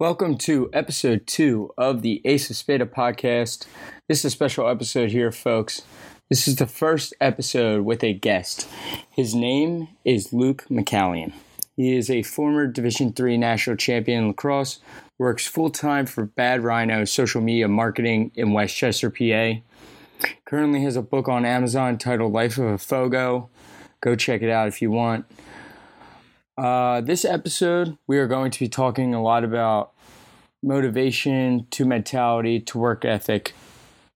Welcome to episode two of the Ace of Spada podcast. This is a special episode here, folks. This is the first episode with a guest. His name is Luke McCallion. He is a former Division Three national champion in lacrosse, works full time for Bad Rhino social media marketing in West Chester, PA. Currently has a book on Amazon titled Life of a Fogo. Go check it out if you want. Uh, this episode, we are going to be talking a lot about motivation to mentality to work ethic.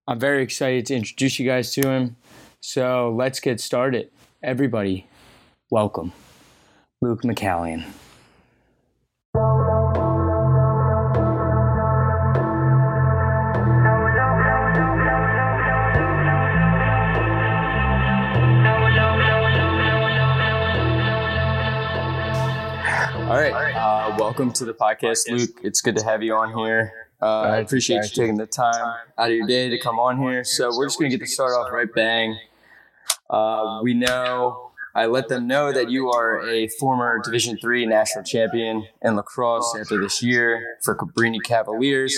I'm very excited to introduce you guys to him. So let's get started. Everybody, welcome Luke McCallion. Uh, welcome to the podcast, Luke. It's good to have you on here. Uh, I appreciate you taking the time out of your day to come on here. So we're just going to get to start off right bang. Uh, we know I let them know that you are a former Division three national champion in lacrosse after this year for Cabrini Cavaliers.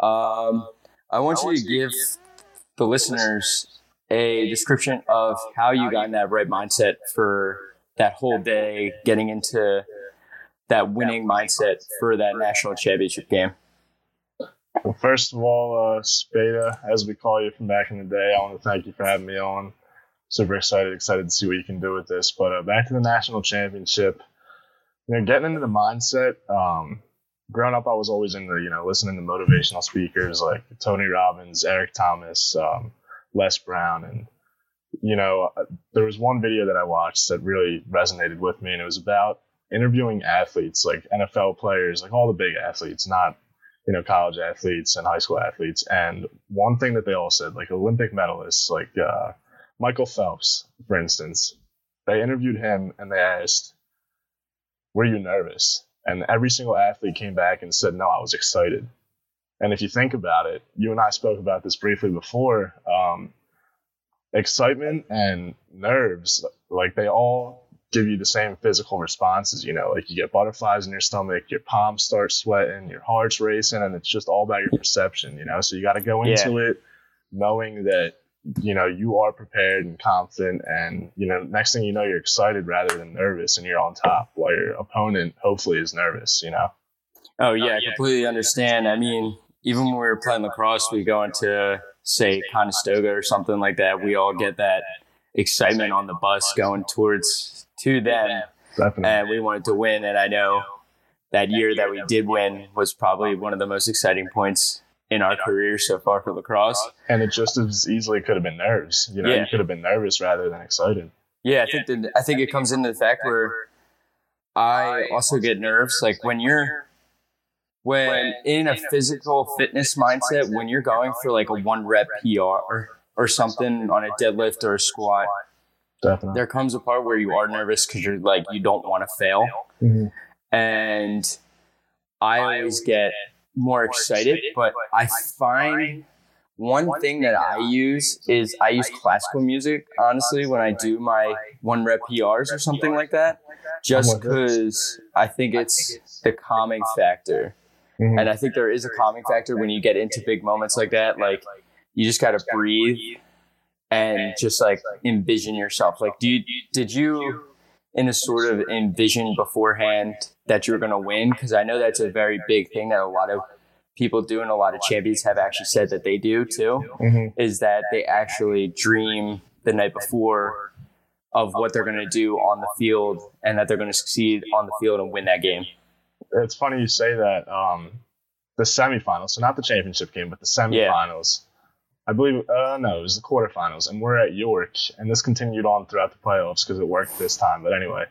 Um, I want you to give the listeners a description of how you got in that right mindset for that whole day, getting into that winning mindset for that national championship game? Well, first of all, uh, Spada, as we call you from back in the day, I want to thank you for having me on. Super excited, excited to see what you can do with this. But uh, back to the national championship, you know, getting into the mindset. Um, growing up, I was always into you know listening to motivational speakers like Tony Robbins, Eric Thomas, um, Les Brown, and you know, uh, there was one video that I watched that really resonated with me, and it was about interviewing athletes, like NFL players, like all the big athletes, not you know college athletes and high school athletes. And one thing that they all said, like Olympic medalists, like uh, Michael Phelps, for instance, they interviewed him and they asked, "Were you nervous?" And every single athlete came back and said, "No, I was excited." And if you think about it, you and I spoke about this briefly before. Um, excitement and nerves, like they all give you the same physical responses. You know, like you get butterflies in your stomach, your palms start sweating, your heart's racing, and it's just all about your perception. You know, so you got to go into yeah. it knowing that you know you are prepared and confident, and you know, next thing you know, you're excited rather than nervous, and you're on top while your opponent hopefully is nervous. You know. Oh, oh yeah, I completely understand. I mean, even when we were playing lacrosse, we go into say Conestoga or something like that. We all get that excitement on the bus going towards to them. Definitely. And we wanted to win. And I know that year that we did win was probably one of the most exciting points in our career so far for lacrosse. And it just as easily could have been nerves. You know, yeah. you could have been nervous rather than excited. Yeah, I think that, I think it comes into the fact where I also get nerves. Like when you're when in a physical fitness mindset, when you're going for like a one rep PR or, or something on a deadlift or a squat, Definitely. There comes a part where you are nervous because you're like you don't want to fail, mm-hmm. and I always get more excited. But I find one thing that I use is I use classical music. Honestly, when I do my one rep PRs or something like that, just because I think it's the calming factor. Mm-hmm. And I think there is a calming factor when you get into big moments like that. Like you just got to breathe and just like envision yourself. Like, do you, did you in a sort of envision beforehand that you were going to win? Because I know that's a very big thing that a lot of people do, and a lot of champions have actually said that they do too. Mm-hmm. Is that they actually dream the night before of what they're going to do on the field, and that they're going to succeed on the field and win that game. It's funny you say that. Um, the semifinals, so not the championship game, but the semifinals. Yeah I believe, uh, no, it was the quarterfinals, and we're at York, and this continued on throughout the playoffs because it worked this time. But anyway,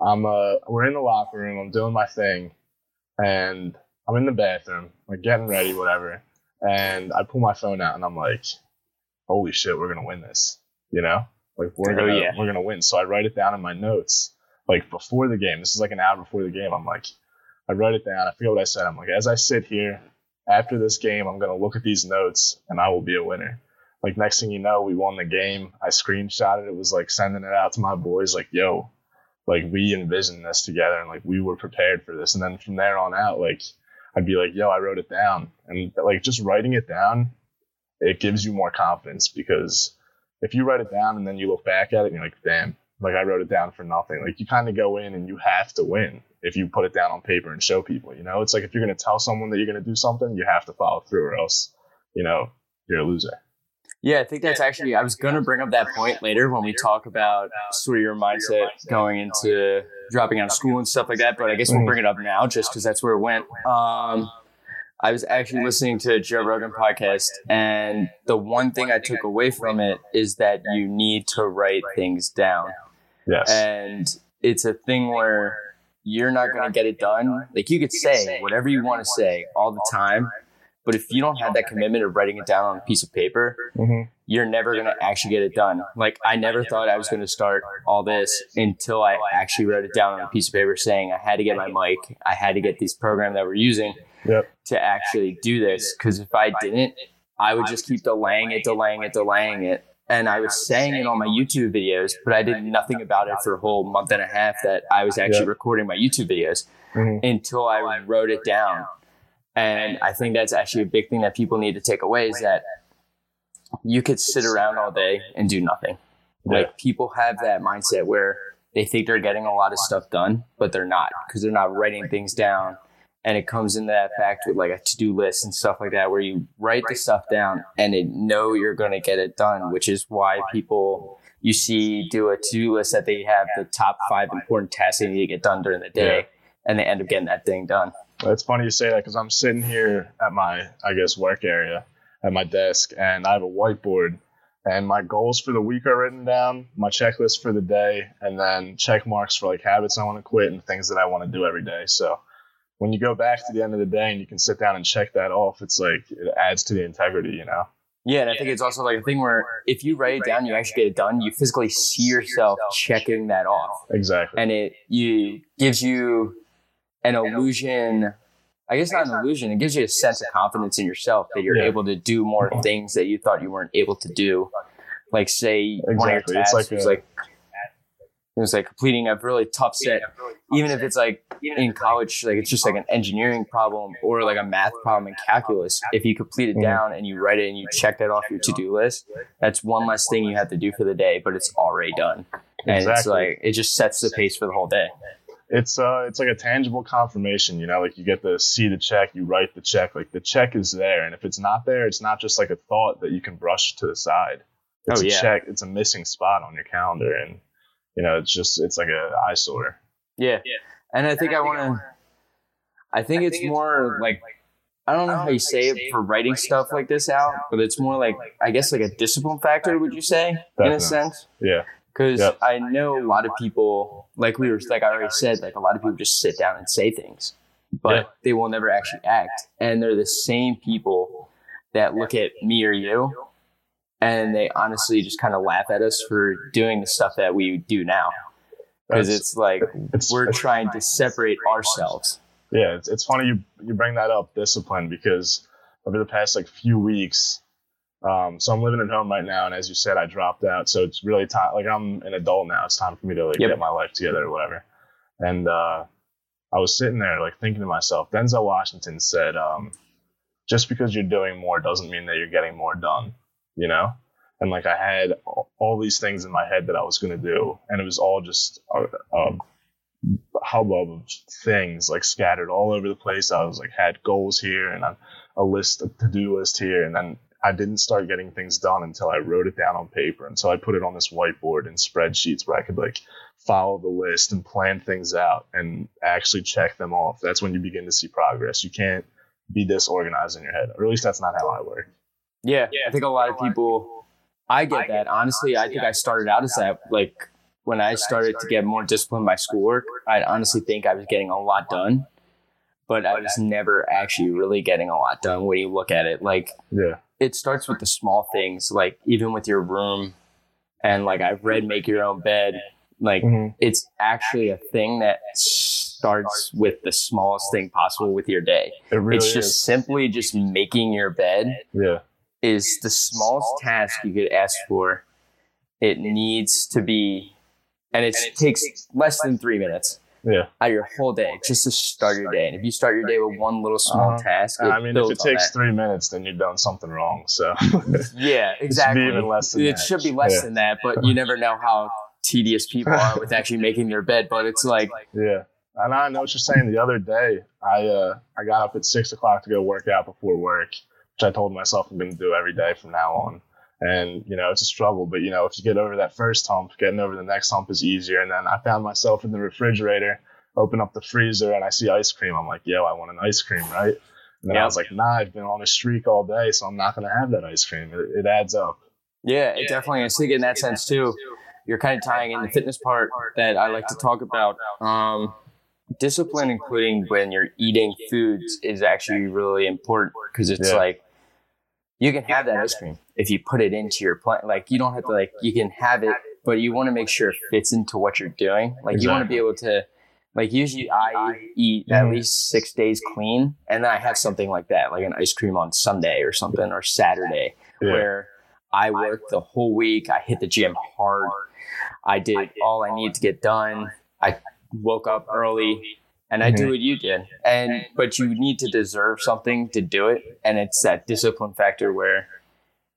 I'm uh, we're in the locker room, I'm doing my thing, and I'm in the bathroom, like getting ready, whatever, and I pull my phone out, and I'm like, "Holy shit, we're gonna win this!" You know, like we're oh, gonna oh, yeah. we're gonna win. So I write it down in my notes, like before the game. This is like an hour before the game. I'm like, I write it down. I forget what I said. I'm like, as I sit here after this game, I'm going to look at these notes and I will be a winner. Like, next thing you know, we won the game. I screenshotted it, It was like sending it out to my boys, like, yo, like, we envisioned this together and like, we were prepared for this. And then from there on out, like, I'd be like, yo, I wrote it down. And like just writing it down, it gives you more confidence because if you write it down and then you look back at it and you're like, damn, like I wrote it down for nothing. Like you kind of go in and you have to win if you put it down on paper and show people, you know, it's like if you're going to tell someone that you're going to do something, you have to follow through or else, you know, you're a loser. Yeah, I think that's actually, I was going to bring up that point later when we talk about sort of your mindset going into dropping out of school and stuff like that. But I guess we'll bring it up now just because that's where it went. Um, I was actually listening to Joe Rogan podcast, and the one thing I took away from it is that you need to write things down. Yes. And it's a thing where you're not going to get it done. Like you could say whatever you want to say all the time, but if you don't have that commitment of writing it down on a piece of paper, Mhm. you're never going to actually get it done. Like I never thought I was going to start all this until I actually wrote it down on a piece of paper saying I had to get my mic, I had to get this program that we're using Yep. to actually do this. Because if I didn't, I would just keep delaying it, delaying it, delaying it. And I was saying it on my YouTube videos, but I did nothing about it for a whole month and a half that I was actually Yeah. recording my YouTube videos Mhm. until I wrote it down. And I think that's actually a big thing that people need to take away is that you could sit around all day and do nothing. Yeah. Like people have that mindset where they think they're getting a lot of stuff done, but they're not because they're not writing things down. And it comes into that fact with like a to do list and stuff like that, where you write the stuff down and it, know you're going to get it done, which is why people you see do a to do list that they have the top five important tasks they need to get done during the day, Yeah. and they end up getting that thing done. It's funny you say that because I'm sitting here at my, I guess, work area at my desk, and I have a whiteboard, and my goals for the week are written down, my checklist for the day, and then check marks for like habits I want to quit and things that I want to do every day. So when you go back to the end of the day and you can sit down and check that off, it's like it adds to the integrity, you know? Yeah, and I think it's also like a thing where if you write it down, you actually get it done. You physically see yourself checking that off, Exactly. and it you gives you an illusion. I guess not an illusion. It gives you a sense of confidence in yourself that you're Yeah. able to do more things that you thought you weren't able to do. Like say one of your Exactly. It's tasks like was a- like it was like completing a really tough set, even if it's like in college, like it's just like an engineering problem or like a math problem in calculus. If you complete it Mhm. down and you write it and you check that off your to do list, that's one less thing you have to do for the day, but it's already done. And it's like it just sets the pace for the whole day. it's uh it's like a tangible confirmation you know like you get to see the check you write the check like the check is there. And if it's not there it's not just like a thought that you can brush to the side. It's Oh, a yeah. check. It's a missing spot on your calendar. And you know it's just it's like a eyesore Yeah. yeah. And I think I want to, I think it's more like, I don't know how you say it for writing stuff like this out, but it's more like, I guess like a discipline factor, would you say, in a sense? yeah Because Yep. I know a lot of people, like we were, like I already said, like a lot of people just sit down and say things, but Yeah. they will never actually act. And they're the same people that look at me or you, and they honestly just kind of laugh at us for doing the stuff that we do now. Because it's like it's we're it's- trying to separate ourselves. yeah it's, it's funny you you bring that up discipline because over the past like few weeks um so i'm living at home right now and as you said i dropped out so it's really time like i'm an adult now it's time for me to like Yep. get my life together or whatever and uh i was sitting there like thinking to myself denzel washington said um just because you're doing more doesn't mean that you're getting more done you know and like i had all, these things in my head that i was going to do and it was all just a, a hubbub of things like scattered all over the place. I was like had goals here and a, a list, a to do list here, and then I didn't start getting things done until I wrote it down on paper. Until I put it on this whiteboard and spreadsheets where I could like follow the list and plan things out and actually check them off. That's when you begin to see progress. You can't be disorganized in your head, or at least that's not how I work. Yeah, I think a lot of people. I get that. Honestly, I think I started out as that. Like when I started to get more disciplined in my schoolwork, I honestly think I was getting a lot done, but I was never actually really getting a lot done when you look at it. Like Yeah, it starts with the small things, like even with your room, and like I've read "Make Your Own Bed." Like Mhm. it's actually a thing that starts with the smallest thing possible with your day. it really it's just is. simply just making your bed Yeah, is the smallest task you could ask for. It needs to be, and it takes less than three minutes. Yeah. out of your whole day just to start your day. And if you start your day with one little small Uh-huh. task, I mean, if it takes that. three minutes, then you've done something wrong. So yeah, be exactly. even less than it that. should be less Yeah. than that, but you never know how tedious people are with actually making their bed. But it's like, yeah. And I know what you're saying. The other day, I uh, I got up at six o'clock to go work out before work, which I told myself I'm going to do every day from now on. And you know, it's a struggle, but you know, if you get over that first hump, getting over the next hump is easier. And then I found myself in the refrigerator, open up the freezer, and I see ice cream. I'm like, yo, I want an ice cream, right? And then I was like, nah, I've been on a streak all day, so I'm not going to have that ice cream. It, it adds up. yeah, it definitely. I think in that sense too, you're kind of tying in the fitness part that I like to talk about. Um, discipline, including when you're eating foods, is actually really important because it's Yeah. like you can have that ice cream if you put it into your plan. Like you don't have to like you can have it, but you want to make sure it fits into what you're doing. Like you want to be able to. Like usually, I eat at least six days clean, and then I have something like that, like an ice cream on Sunday or something, or Saturday, Yeah. where I work the whole week. I hit the gym hard. I did all I need to get done. I woke up early and I do what you did. And but you need to deserve something to do it. And it's that discipline factor where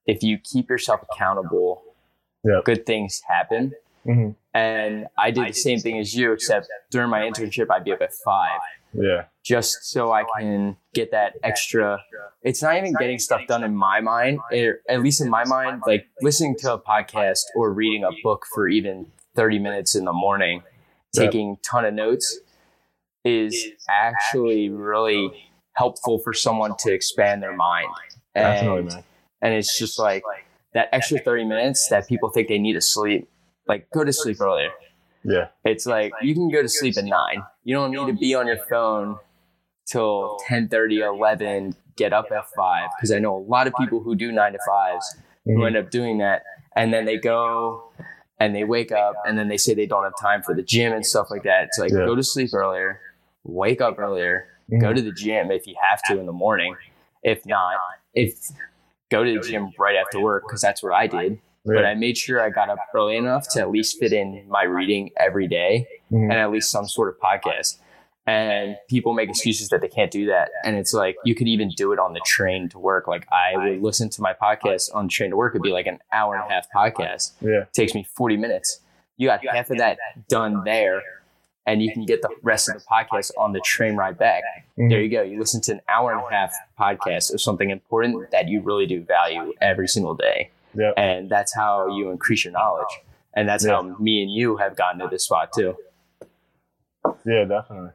if you keep yourself accountable, Yep. good things happen. Mhm. And I did the same thing as you, except during my internship I'd be up at five Yeah. just so I can get that extra. It's not even getting stuff done in my mind, or at least in my mind, like listening to a podcast or reading a book for even 30 minutes in the morning, Yep. taking ton of notes is actually really helpful for someone to expand their mind. Definitely, And, man. and it's just like that extra 30 minutes that people think they need to sleep, like go to sleep earlier. Yeah. It's like you can go to sleep at nine. You don't need to be on your phone till 10 11, get up at five. Because I know a lot of people who do nine to fives who Mhm. end up doing that. And then they go and they wake up and then they say they don't have time for the gym and stuff like that. It's like Yeah. go to sleep earlier, wake up earlier, Mhm. go to the gym if you have to in the morning. If not, if go to the gym right after work because that's what I did but I made sure I got up early enough to at least fit in my reading every day Mhm. and at least some sort of podcast. And people make excuses that they can't do that. And it's like you could even do it on the train to work. Like I would listen to my podcast on the train to work. It'd be like an hour and a half podcast. Yeah. It takes me 40 minutes. You got half of that done there. And you can get the rest of the podcast on the train ride back. Mhm. There you go. You listen to an hour and a half podcast of something important that you really do value every single day Yep. and that's how you increase your knowledge and that's how me and you have gotten to this spot too Yeah, definitely.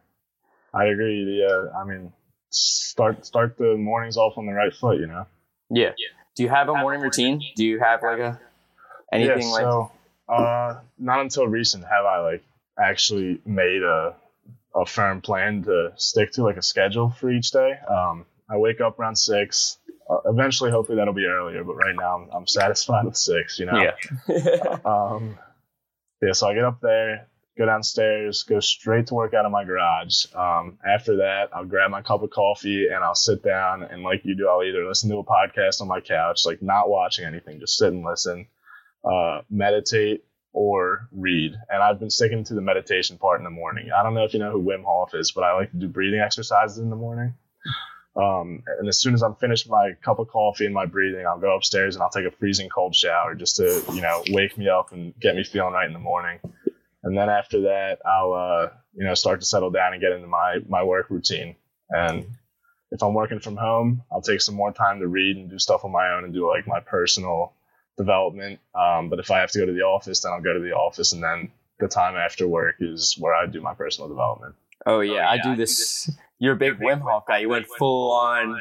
I agree. Yeah, I mean, start start the mornings off on the right foot. You know. yeah do you have a morning routine do you have like a anything yeah, like so uh, not until recent have I like actually made a a firm plan to stick to like a schedule for each day. Um, I wake up around six. Uh, eventually, hopefully that'll be earlier, but right now I'm, I'm satisfied with six. You know. yeah Um, yeah, so I get up there, go downstairs, go straight to work out of my garage. Um, after that, I'll grab my cup of coffee and I'll sit down and, like you do, I'll either listen to a podcast on my couch, like not watching anything, just sit and listen, uh, meditate, or read. And I've been sticking to the meditation part in the morning. I don't know if you know who Wim Hof is, but I like to do breathing exercises in the morning. Um, and as soon as I'm finished my cup of coffee and my breathing, I'll go upstairs and I'll take a freezing cold shower just to, you know, wake me up and get me feeling right in the morning. And then after that, I'll, uh, you know, start to settle down and get into my, my work routine. And if I'm working from home, I'll take some more time to read and do stuff on my own and do like my personal development. Um, but if I have to go to the office, then I'll go to the office. And then the time after work is where I do my personal development. oh yeah i do this you're a big wim hof guy you went full on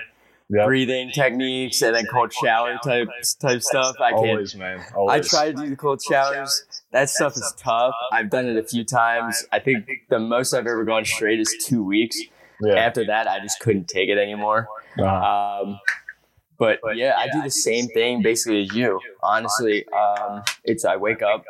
Yep. breathing techniques and then cold shower type type stuff i can't Always, man. I try to do the cold showers. That stuff is tough. I've done it a few times. I think the most I've ever gone straight is two weeks. Yeah. After that, I just couldn't take it anymore. Uh, Um, but yeah, I do the same thing basically as you. Honestly, um, it's I wake up.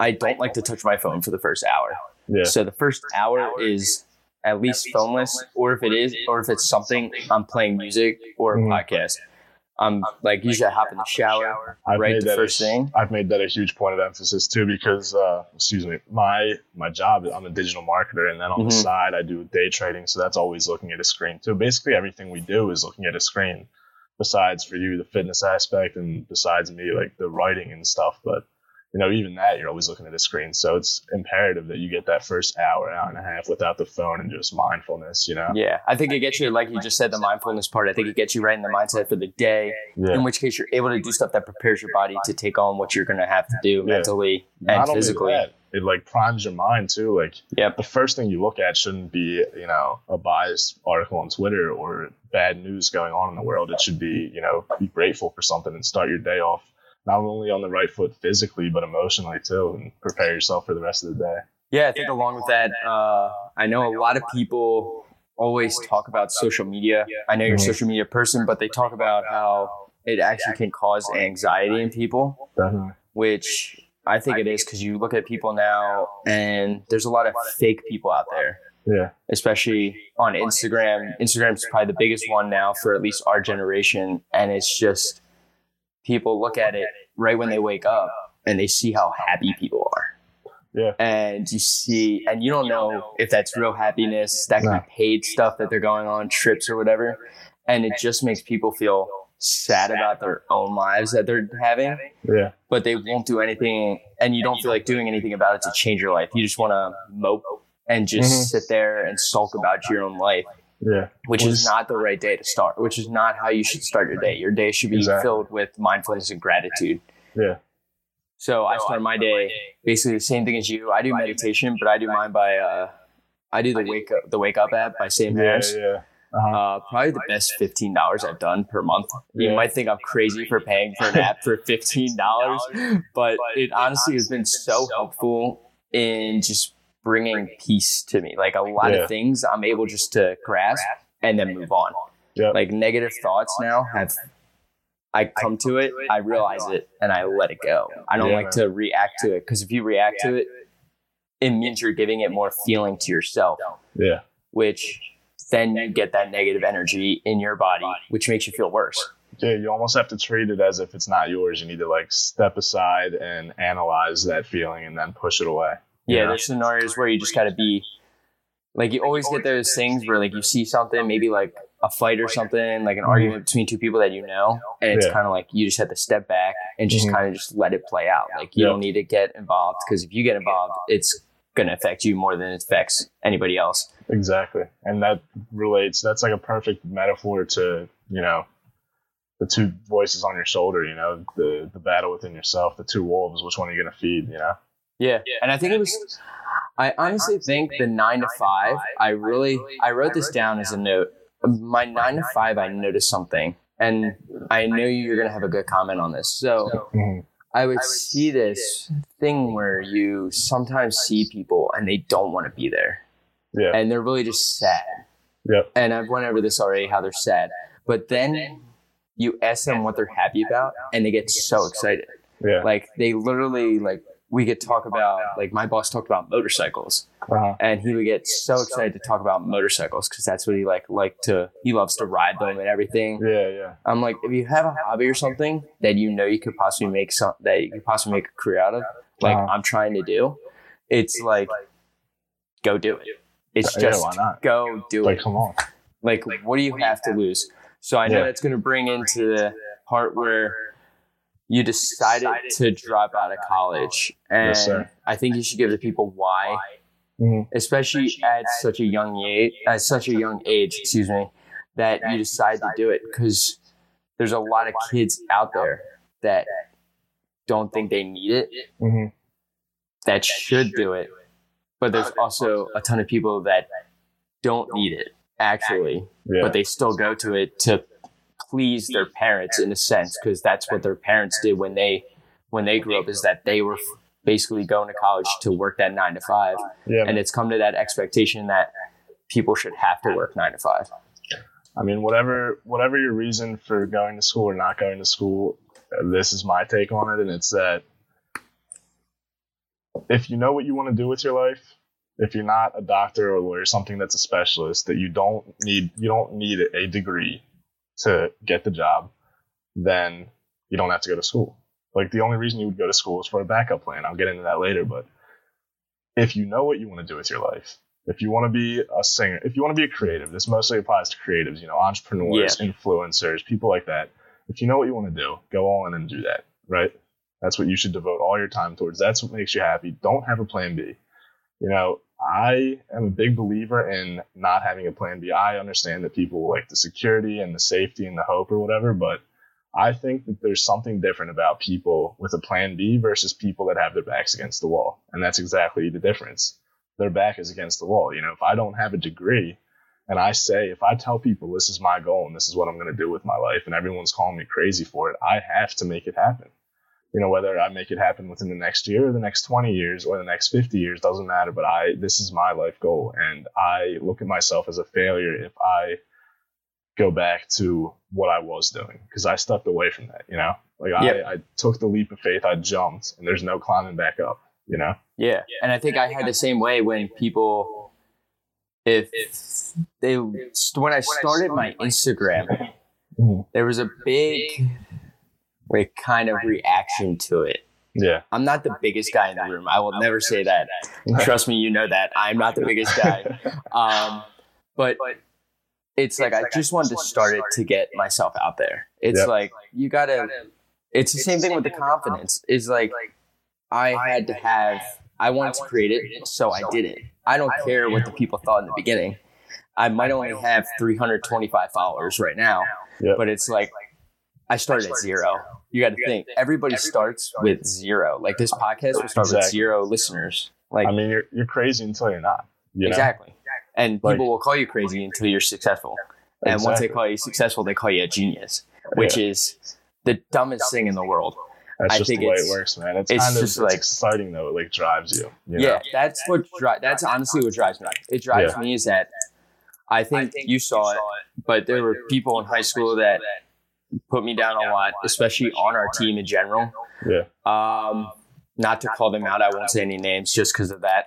I don't like to touch my phone for the first hour. yeah. So the first hour is at least phoneless, or if it is, or if it's something I'm playing music or a Mhm. podcast. I'm like usually I hop in the shower I've right made the that first a, thing. I've made that a huge point of emphasis too because uh, excuse me, my my job I'm a digital marketer and then on the Mhm. side I do day trading, so that's always looking at a screen too. Basically everything we do is looking at a screen. Besides for you the fitness aspect and besides me like the writing and stuff, but you know even that you're always looking at a screen. So it's imperative that you get that first hour, hour and a half without the phone and just mindfulness. You know. Yeah, I think it gets you like you just said the mindfulness part. I think it gets you right in the mindset for the day. Yeah. In which case you're able to do stuff that prepares your body to take on what you're going to have to do Yeah. mentally and Not physically. that, it like primes your mind too. Like Yep. the first thing you look at shouldn't be, you know, a biased article on Twitter or bad news going on in the world. It should be, you know, be grateful for something and start your day off not only on the right foot physically but emotionally too, and prepare yourself for the rest of the day. Yeah, I think along with that, uh, I know a lot of people always talk about social media. I know you're a Mhm. social media person, but they talk about how it actually can cause anxiety in people, Definitely. which I think it is because you look at people now and there's a lot of fake people out there. Yeah. especially on Instagram. Instagram's probably the biggest one now for at least our generation. And it's just people look at it right when they wake up and they see how happy people are. Yeah. And you see, and you don't know if that's real happiness, that could No. be paid stuff that they're going on trips or whatever. And it just makes people feel sad about their own lives that they're having Yeah. but they won't do anything and you don't feel like doing anything about it to change your life. You just want to mope and just Mhm. sit there and sulk about your own life, Yeah. which Well, is not the right day to start, which is not how you should start your day. Your day should be Exactly. filled with mindfulness and gratitude. Yeah. So I start my day basically the same thing as you. I do meditation, but I do mine by uh I do the wake up the wake up app by Sam Harris. Yeah. Uh-huh. Uh, probably the best fifteen dollars I've done per month. You Yeah. might think I'm crazy for paying for an app for fifteen dollars, but it honestly has been so helpful in just bringing peace to me. Like a lot Yeah. of things, I'm able just to grasp and then move on. Yeah. Like negative thoughts now have. I come to it, I realize it, and I let it go. I don't Yeah, like to react to it because if you react to it, it means you're giving it more feeling to yourself yeah. which then you get that negative energy in your body, which makes you feel worse. Yeah, you almost have to treat it as if it's not yours. You need to like step aside and analyze that feeling and then push it away. Yeah, Yeah. there's scenarios where you just got to be like, you always get those things where like you see something, maybe like a fight or something, like an Mhm. argument between two people that you know, and it's Yeah. kind of like you just have to step back and just Mhm. kind of just let it play out. Like you Yeah. don't need to get involved because if you get involved, it's going to affect you more than it affects anybody else. Exactly. And that relates, that's like a perfect metaphor to, you know, the two voices on your shoulder, you know, the, the battle within yourself, the two wolves, which one are you going to feed, you know? Yeah. And I think it was, I honestly think the nine to five, I really, I wrote this down as a note. My nine to five, I noticed something. And I know you're going to have a good comment on this. So Mhm. I would see this thing where you sometimes see people and they don't want to be there Yeah. and they're really just sad. Yep. And I've went over this already, how they're sad. But then you ask them what they're happy about and they get so excited. Yeah. Like they literally like we could talk about like my boss talked about motorcycles Uh-huh. and he would get so excited to talk about motorcycles because that's what he like like to he loves to ride them and everything. Yeah. Yeah. I'm like if you have a hobby or something that you know you could possibly make some that you could possibly make a career out of, like Uh-huh. I'm trying to do, it's like go do it. It's Yeah, just why not? go do it. Like, it. come on. Like what do you have to lose? So I know Yeah. that's going to bring into the part where you decided to drop out of college, and Yes. I think you should give the people why, Mhm. especially at such a young age, at such a young age, excuse me, that you decide to do it because there's a lot of kids out there that don't think they need it, Mhm. that should do it, but there's also a ton of people that don't need it actually. Yeah. but they still go to it to please their parents in a sense because that's what their parents did when they when they grew up is that they were basically going to college to work that nine to five. Yeah. and it's come to that expectation that people should have to work nine to five. I mean, whatever whatever your reason for going to school or not going to school, uh, this is my take on it, and it's that if you know what you want to do with your life, if you're not a doctor or a lawyer, something that's a specialist, that you don't need you don't need a degree to get the job. then you don't have to go to school. Like the only reason you would go to school is for a backup plan. I'll get into that later, but if you know what you want to do with your life, if you want to be a singer, if you want to be a creative, this mostly applies to creatives, you know, entrepreneurs, yeah. influencers, people like that. If you know what you want to do, go all in and do that, right? That's what you should devote all your time towards. That's what makes you happy. Don't have a plan B. You know, I am a big believer in not having a plan B. I understand that people like the security and the safety and the hope or whatever, but I think that there's something different about people with a plan B versus people that have their backs against the wall. And that's exactly the difference. Their back is against the wall. You know, if I don't have a degree and I say, if I tell people this is my goal and this is what I'm going to do with my life and everyone's calling me crazy for it, I have to make it happen you know whether i make it happen within the next year or the next 20 years or the next 50 years doesn't matter but i this is my life goal and i look at myself as a failure if i go back to what i was doing because i stepped away from that you know like yep. I, I took the leap of faith i jumped and there's no climbing back up you know yeah and i think i had the same way when people if they when i started my instagram mm-hmm. there was a big like kind of reaction to it. Yeah. I'm not the biggest guy in the room. I will never say that. Trust me, you know that. I'm not the biggest guy. Um, but it's like I just wanted to start it to get myself out there. It's yep. like you gotta it's the same thing with the confidence. Is like I had to have I wanted to create it, so I did it. I don't care what the people thought in the beginning. I might only have 325 followers right now, yep. but it's like I started, at zero. You got to think everybody, starts with zero. Like this podcast will start exactly. with zero listeners. Like I mean, you're you're crazy until you're not. You exactly. Know? And like, people will call you crazy until you're successful. And exactly. once they call you successful, they call you a genius, which yeah. is the dumbest thing in the world. That's I just think the way it works, man. It's, it's kind of just like exciting though. It like drives you. you yeah, that's what dri- That's honestly what drives me. It drives yeah. me is that I think, I think you saw it, but there were people in high school that put me down a lot, especially on our team in general. Yeah. Um, not to call them out, I won't say any names just because of that.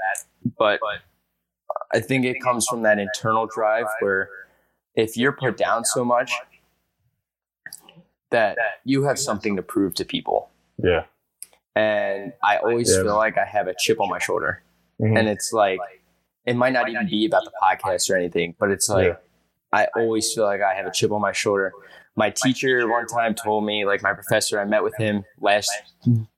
But I think it comes from that internal drive where if you're put down so much that you have something to prove to people. Yeah. And I always yeah. feel like I have a chip on my shoulder. Mm-hmm. And it's like, it might not even be about the podcast or anything, but it's like, yeah. I always feel like I have a chip on my shoulder my teacher one time told me, like my professor, I met with him last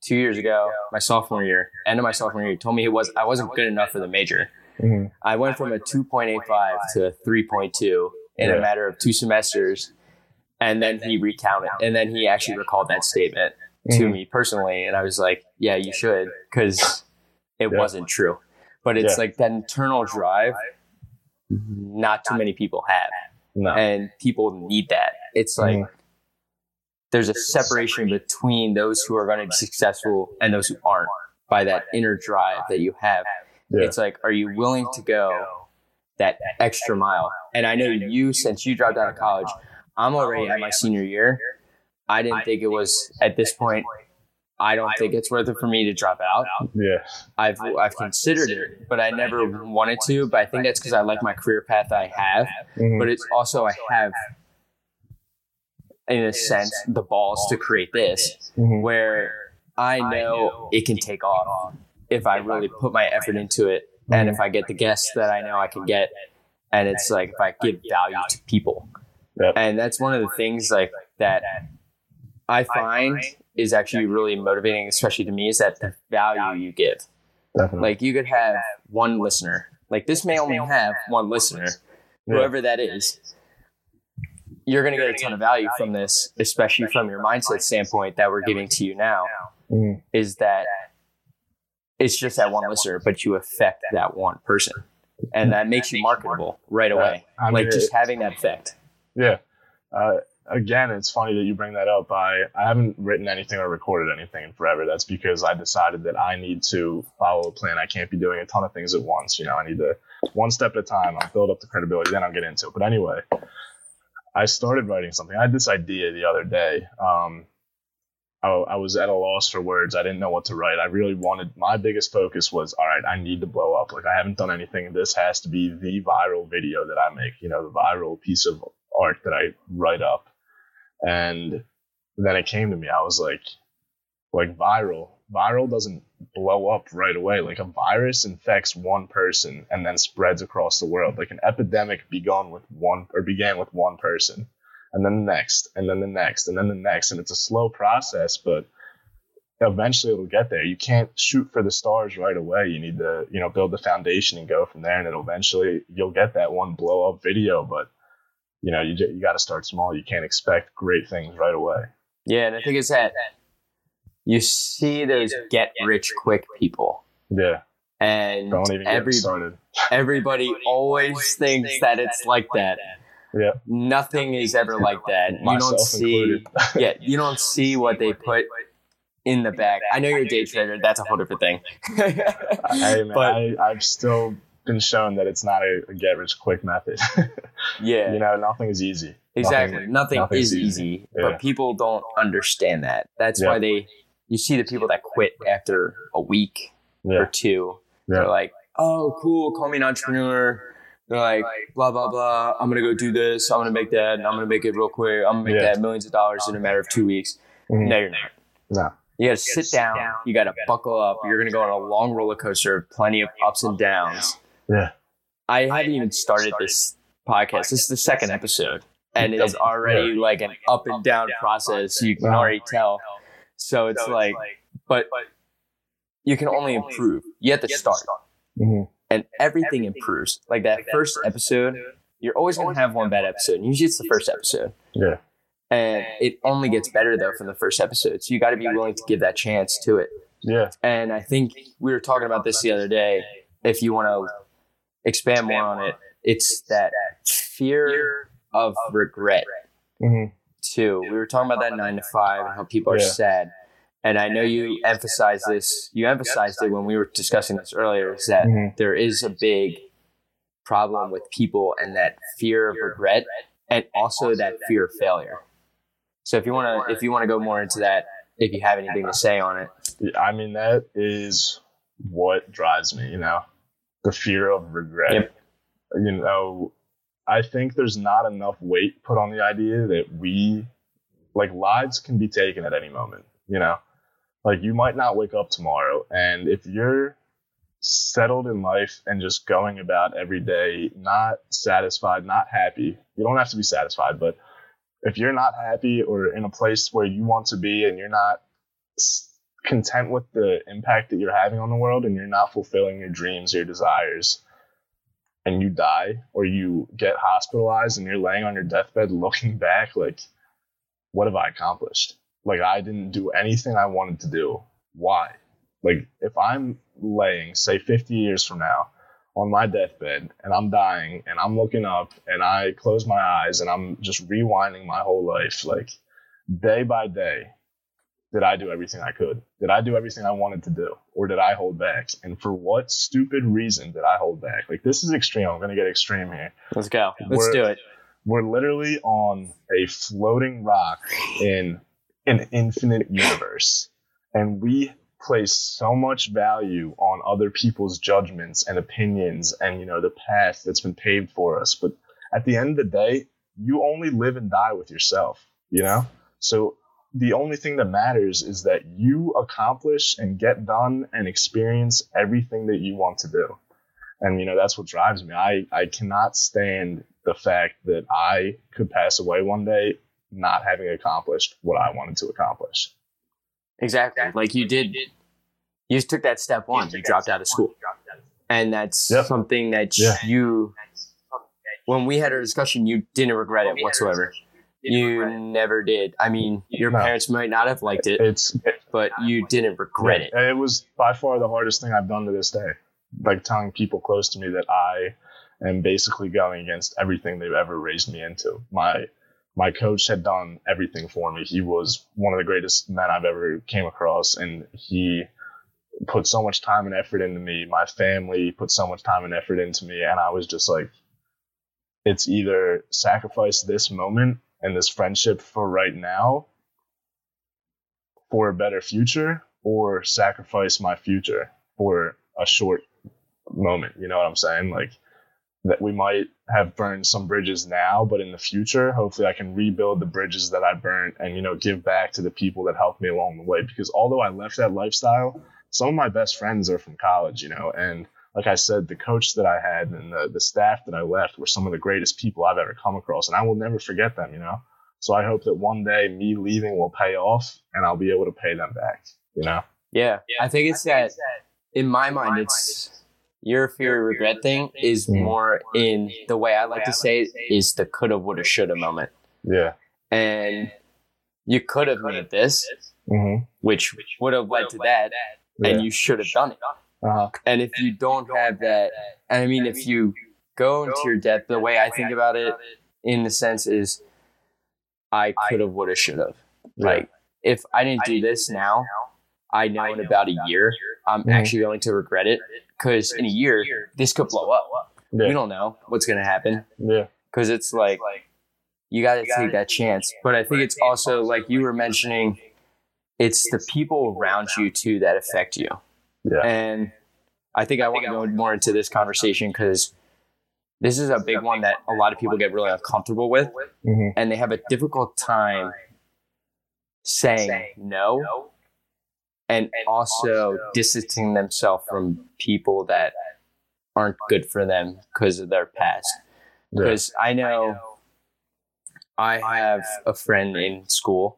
two years ago, my sophomore year, end of my sophomore year, told me it was I wasn't good enough for the major. Mm-hmm. I went from a 2.85 to a 3.2 in yeah. a matter of two semesters. And then he recounted, and then he actually recalled that statement mm-hmm. to me personally. And I was like, yeah, you should, because it yeah. wasn't true. But it's yeah. like that internal drive, not too many people have. No. And people need that. It's like mm. there's a separation between those who are going to be successful and those who aren't by that inner drive that you have. Yeah. It's like, are you willing to go that extra mile? And I know you, since you dropped out of college, I'm already at my senior year. I didn't think it was at this point. I don't think it's worth it for me to drop out. Yeah, I've I've considered it, but I never wanted to. But I think that's because I like my career path I have. Mm-hmm. But it's also I have in a sense, the balls to create this, mm-hmm. where I know it can take off if I really put my effort into it, mm-hmm. and if I get the guests that I know I can get, and it's like if I give value to people, yep. and that's one of the things like that I find is actually really motivating, especially to me, is that the value you give. Definitely. Like you could have one listener, like this may only have one listener, whoever that is you're going to get a ton of value from this, especially from your mindset standpoint that we're giving to you now, mm-hmm. is that it's just that one listener, but you affect that one person. And that makes you marketable right away. I mean, like just having that effect. Yeah. Uh, again, it's funny that you bring that up. I, I haven't written anything or recorded anything in forever. That's because I decided that I need to follow a plan. I can't be doing a ton of things at once. You know, I need to one step at a time. I'll build up the credibility, then I'll get into it. But anyway, I started writing something. I had this idea the other day. Um, I, I, was at a loss for words. I didn't know what to write. I really wanted my biggest focus was all right. I need to blow up. Like I haven't done anything. This has to be the viral video that I make. You know, the viral piece of art that I write up. And then it came to me. I was like, like viral. Viral doesn't blow up right away. Like a virus infects one person and then spreads across the world. Like an epidemic began with one or began with one person, and then the next, and then the next, and then the next, and it's a slow process, but eventually it'll get there. You can't shoot for the stars right away. You need to, you know, build the foundation and go from there, and it'll eventually you'll get that one blow up video, but you know, you you got to start small. You can't expect great things right away. Yeah, and I think it's that you see those get rich quick people. Yeah. And Don't even get every, started. everybody always thinks that it's like that. Yeah. Nothing is ever like that. You don't see yeah, you don't see what they put in the bag. I know you're a day trader, that's a whole different thing. Hey, man, but I, I've still been shown that it's not a, a get rich quick method. yeah. you know, nothing is easy. Exactly. Nothing, nothing's is easy. easy, Yeah. but people don't understand that. That's Yeah. why they you see the people that quit after a week or two. Yeah. They're like, "Oh, cool, call me an entrepreneur." They're like, "Blah blah blah. I'm gonna go do this. I'm gonna make that. And I'm gonna make it real quick. I'm gonna make Yeah. that millions of dollars in a matter of two weeks." Mhm. No, you're not. No. You gotta sit down. You gotta buckle up. You're gonna go on a long roller coaster, of plenty of ups and downs. Yeah. I haven't even started this podcast. This is the second episode, and it's already like an up and down process. You can already tell. So it's like, but you can only improve. You have to start, Mhm. and everything improves. Like that first episode, you're always gonna have one bad episode. and Usually, it's the first episode, Yeah. and it only gets better though from the first episode. So you got to be willing to give that chance to it. Yeah. And I think we were talking about this the other day. If you want to expand more on it, it's that fear of regret hmm too. We were talking about that nine to five and how people are Yeah. sad. And I know you emphasized this. You emphasized it when we were discussing this earlier. Is that Mhm. there is a big problem with people and that fear of regret, and also that fear of failure. So if you want to, if you want to go more into that, if you have anything to say on it, I mean, that is what drives me, you know, the fear of regret. Yep. You know, I think there's not enough weight put on the idea that we, like, lives can be taken at any moment, you know? Like, you might not wake up tomorrow, and if you're settled in life and just going about every day, not satisfied, not happy, you don't have to be satisfied, but if you're not happy or in a place where you want to be and you're not content with the impact that you're having on the world and you're not fulfilling your dreams, your desires, and you die or you get hospitalized and you're laying on your deathbed looking back, like, what have I accomplished? Like, I didn't do anything I wanted to do. Why? Like, if I'm laying, say, 50 years from now, on my deathbed and I'm dying and I'm looking up and I close my eyes and I'm just rewinding my whole life, like day by day, did I do everything I could? Did I do everything I wanted to do? Or did I hold back? And for what stupid reason did I hold back? Like, this is extreme. I'm going to get extreme here. let's go. Let's We're- do it. We're literally on a floating rock in an infinite universe. And we place so much value on other people's judgments and opinions and, you know, the path that's been paved for us. But at the end of the day, you only live and die with yourself, you know? So the only thing that matters is that you accomplish and get done and experience everything that you want to do. And you know, that's what drives me. I, I cannot stand the fact that I could pass away one day not having accomplished what I wanted to accomplish. Exactly. Like you did, you just took that step one. You dropped out of school, and that's Yep. something that Yeah. you. When we had our discussion, you didn't regret it whatsoever. You never did. I mean, your No. parents might not have liked it, It's but you didn't regret it. It was by far the hardest thing I've done to this day. Like telling people close to me that I am basically going against everything they've ever raised me into. My my coach had done everything for me. He was one of the greatest men I've ever came across, and he put so much time and effort into me. My family put so much time and effort into me, and I was just like, it's either sacrifice this moment and this friendship for right now for a better future or sacrifice my future for a short moment. You know what I'm saying? Like, that we might have burned some bridges now, but in the future, hopefully I can rebuild the bridges that I burnt and, you know, give back to the people that helped me along the way. Because although I left that lifestyle, some of my best friends are from college, you know, and like I said, the coach that I had and the, the staff that I left were some of the greatest people I've ever come across, and I will never forget them, you know. So I hope that one day me leaving will pay off and I'll be able to pay them back, you know. Yeah, I think it's that. In my mind, it's your fear of regret thing is Mhm. more in the way I like to say it is the coulda, woulda, shoulda moment, Yeah. and you could have made this, Mm-hmm. which would have led to that, and you should have done it. Uh-huh. And if you don't have that, and I mean, if you go into your depth, the way I think about it, in the sense is, I could have, would have, should have. Like, if I didn't do this now, I know in about a year, I'm Mhm. actually going to regret it because in a year, this could blow up. yeah. We don't know what's going to happen yeah. because it's like, you got to take that chance. But I think it's also like you were mentioning, it's the people around you too that affect you. Yeah. And I think I want to go more into this conversation because this is a big one that a lot of people get really uncomfortable with Mm-hmm. and they have a difficult time saying no and also distancing themselves from people that aren't good for them because of their past. Yeah. Because I know I have a friend in school.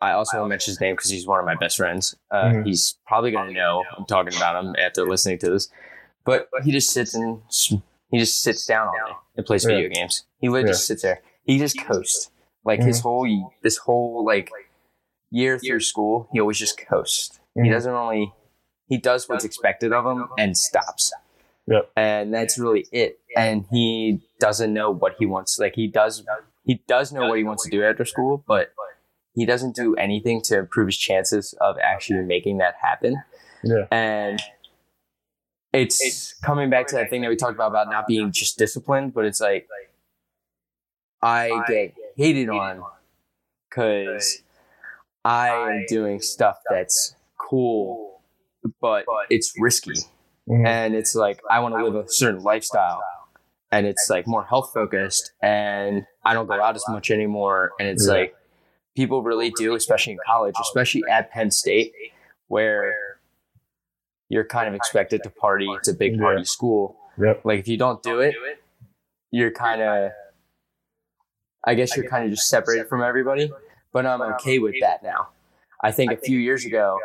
I also won't mention his name because he's one of my best friends. Uh, Mhm. He's probably going to know I'm talking about him after listening to this. But he just sits and he just sits down all day and plays Yeah. video games. He literally just sits there. He just coasts. Like his Mm-hmm. whole this whole like year through school, he always just coasts. He Mhm. doesn't really he does what's expected of him and stops. Yep. And that's really it. And he doesn't know what he wants. Like he does he does know what he wants to do after school, but he doesn't do anything to improve his chances of actually making that happen. Yeah. And it's coming back to that thing that we talked about about not being just disciplined, but it's like I get hated on because I am doing stuff that's cool, but it's risky. Mhm. And it's like, I want to live a certain lifestyle. And it's like more health focused. And I don't go out as much anymore. And it's Yeah. like, people really do, especially in college, especially at Penn State, where you're kind of expected to party. It's a big party Yeah. school. Yep. Like, if you don't do it, you're kind of, I guess you're kind of just separated from everybody. But I'm okay with that now. I think a few years ago,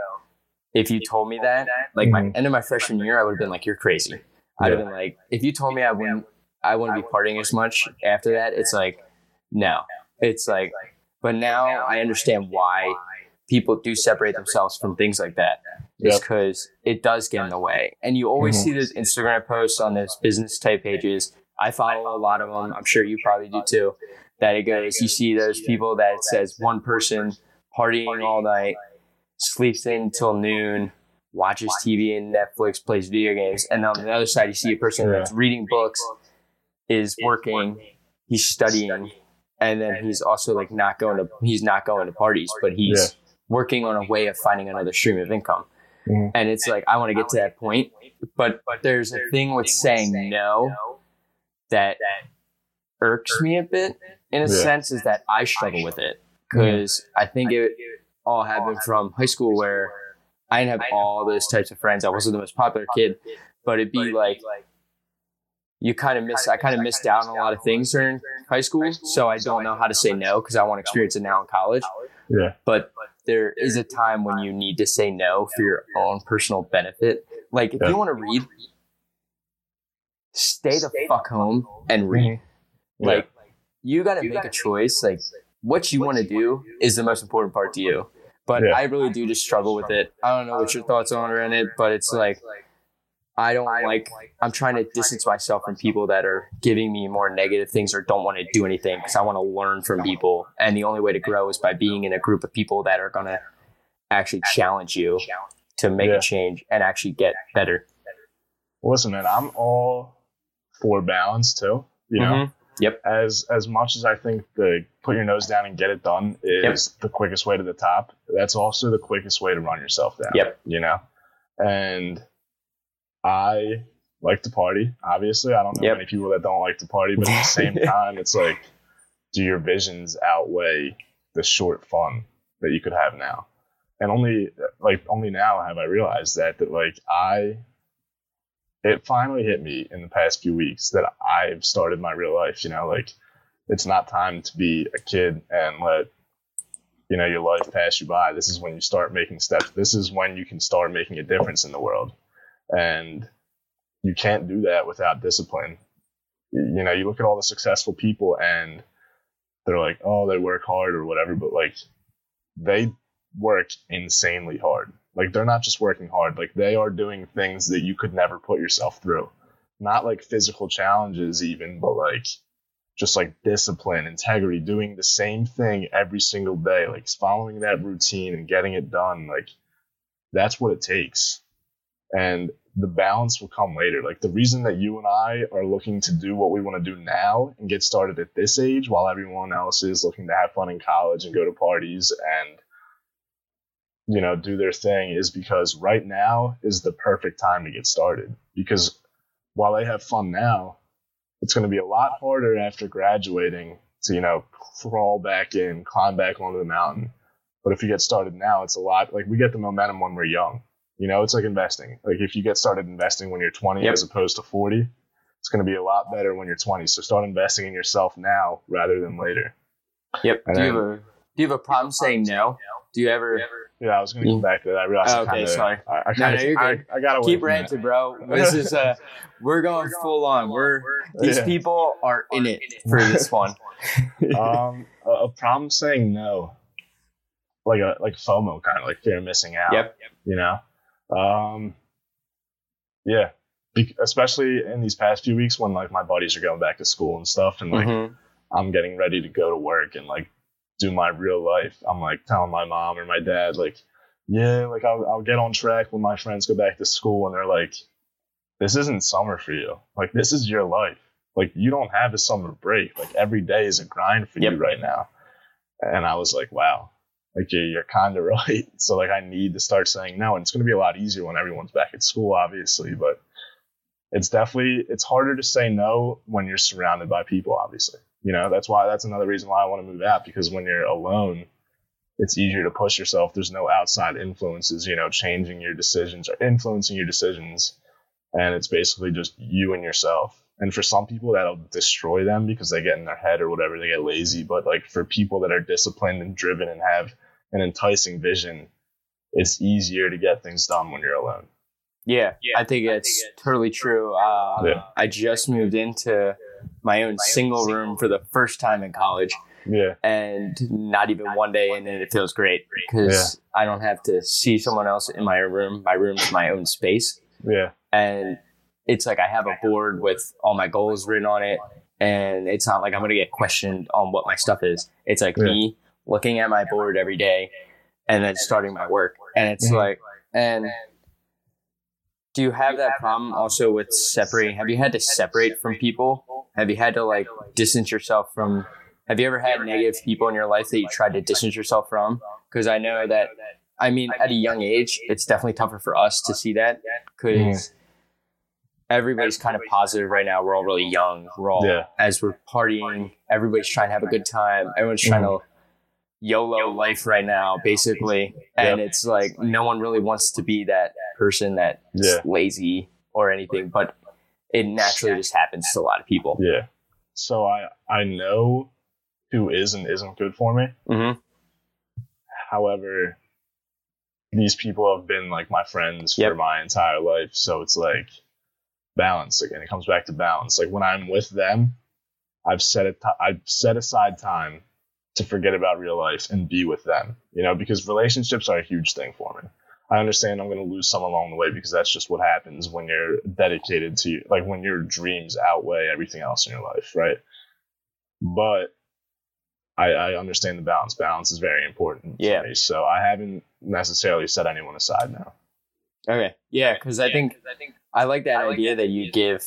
if you told me that, like my Mhm. end of my freshman year, I would have been like, "You're crazy." I'd have been like, if you told me I wouldn't, I wouldn't be partying as much after that. It's like, no, it's like, but now I understand why people do separate themselves from things like that. It's Yep. because it does get in the way, and you always Mhm. see those Instagram posts on those business type pages. I follow a lot of them. I'm sure you probably do too. That it goes, you see those people that it says one person partying all night, sleeps in till noon, watches TV and Netflix, plays video games, and on the other side you see a person that's reading books, is working, he's studying, and then he's also like not going to he's not going to parties, but he's working on a way of finding another stream of income. Mhm. And it's like I want to get to that point, but there's a thing with saying no that irks me a bit in a Yeah. sense is that I struggle with it because I think it all happened from high school where I didn't have all those types of friends. I wasn't the most popular kid, but it'd be like you kind of miss. I kind of missed out on a lot of things during high school, so I don't know how to say no because I want to experience it now in college. Yeah. But there is a time when you need to say no for your own personal benefit. Like if Yeah. you want to read, stay the fuck home and read. Mm-hmm. Like you got to make a choice. Like what you want to do is the most important part to you. But Yeah. I really do just struggle with it. I don't know what your thoughts are on it, but it's like I don't like. I'm trying to distance myself from people that are giving me more negative things or don't want to do anything because I want to learn from people. And the only way to grow is by being in a group of people that are gonna actually challenge you to make Yeah. a change and actually get better. Listen, man, I'm all for balance too. You know, Mhm. Yep. as as much as I think the put your nose down and get it done is the quickest way to the top, that's also the quickest way to run yourself down. Yep. You know, and I like to party. Obviously, I don't know Yep. many people that don't like to party, but at the same time, it's like, do your visions outweigh the short fun that you could have now? And only like only now have I realized that that like I it finally hit me in the past few weeks that I've started my real life, you know, like it's not time to be a kid and let you know your life pass you by. This is when you start making steps. This is when you can start making a difference in the world. And you can't do that without discipline. You know, you look at all the successful people and they're like, oh, they work hard or whatever, but like they work insanely hard. Like they're not just working hard, like they are doing things that you could never put yourself through. Not like physical challenges, even, but like just like discipline, integrity, doing the same thing every single day, like following that routine and getting it done. Like that's what it takes. And the balance will come later. Like the reason that you and I are looking to do what we want to do now and get started at this age while everyone else is looking to have fun in college and go to parties and you know do their thing is because right now is the perfect time to get started. Because while they have fun now it's going to be a lot harder after graduating to you know crawl back in climb back onto the mountain. But if you get started now it's a lot like we get the momentum when we're young you know it's like investing like if you get started investing when you're 20 Yep. as opposed to 40 it's going to be a lot better when you're 20 so start investing in yourself now rather than later Yep. And Do you then- have a Do you have a problem saying no? Do you ever yeah i was going to come back to that i realized Oh, I okay, kinda, sorry. I, I, No, kinda, no, you're good. I, I got away keep from that. ranting, bro? This is uh, we're going full on. We're these Yeah. people are in it for this one. um, a, a problem saying no, like a like FOMO kind of like fear of missing out. Yep. You know, um, yeah, Be- especially in these past few weeks when like my buddies are going back to school and stuff, and like Mhm. I'm getting ready to go to work and like do my real life. I'm like telling my mom or my dad like, yeah, like I'll I'll get on track when my friends go back to school, and they're like, this isn't summer for you. Like this is your life. Like you don't have a summer break. Like every day is a grind for you right now. And I was like, wow, like you're, you're kind of right. So like I need to start saying no, and it's going to be a lot easier when everyone's back at school, obviously. But it's definitely it's harder to say no when you're surrounded by people, obviously. You know that's why that's another reason why I want to move out because when you're alone, it's easier to push yourself. There's no outside influences, you know, changing your decisions or influencing your decisions. And it's basically just you and yourself. And for some people, that'll destroy them because they get in their head or whatever, they get lazy. But like for people that are disciplined and driven and have an enticing vision, it's easier to get things done when you're alone. Yeah, I think it's totally true. Uh, Yeah. I just moved into my own single room for the first time in college, Yeah. and not even one day in, and it feels great because I don't have to see someone else in my room. My room's my own space, Yeah. and it's like I have a board with all my goals written on it, and it's not like I'm going to get questioned on what my stuff is. It's like Yeah. me looking at my board every day and then starting my work, and it's Mhm. like and. Do you have that problem also with separating? Have you had to separate from people? Have you had to like distance yourself from? Have you ever had negative people in your life that you tried to distance yourself from? Because I know that, I mean, at a young age, it's definitely tougher for us to see that because everybody's kind of positive right now. We're all really young. We're all, Yeah. as we're partying, everybody's trying to have a good time. Everyone's trying to YOLO life right now, basically. And it's like no one really wants to be that person that's Yeah. lazy or anything, but it naturally just happens to a lot of people. Yeah. So I I know who is and isn't good for me. Mm-hmm. However, these people have been like my friends for my entire life. So it's like balance again. It comes back to balance. Like when I'm with them, I've set it. I've set aside time to forget about real life and be with them. You know, because relationships are a huge thing for me. I understand I'm going to lose some along the way because that's just what happens when you're dedicated to like when your dreams outweigh everything else in your life, right? But I, I understand the balance. Balance is very important Yeah. for me. So I haven't necessarily set anyone aside now. Okay. Yeah, because I think I think I like that idea that you give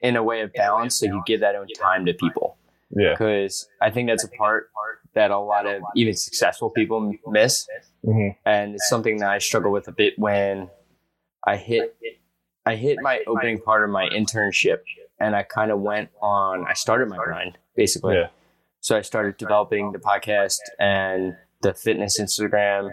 in a way of balance, so you give that own time to people. Yeah. Because I think that's a part that a lot of even successful people miss. hmm and it's something that I struggle with a bit when I hit I hit my opening part of my internship and I kind of went on, I started my grind basically. Yeah. So I started developing the podcast and the fitness Instagram.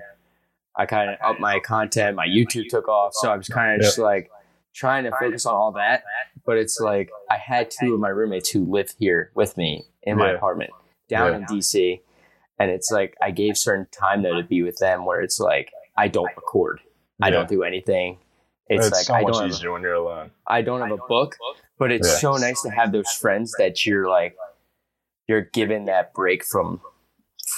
I kind of upped my content. My YouTube took off. So I was kind of just like trying to focus on all that. But it's like I had two of my roommates who live here with me in my apartment down Yeah. in DC. And it's like I gave certain time though to be with them where it's like I don't record. I don't do anything. It's, It's, like so I much don't have, easier when you're alone. I don't have a book, but it's Yeah. so nice to have those friends that you're like you're given that break from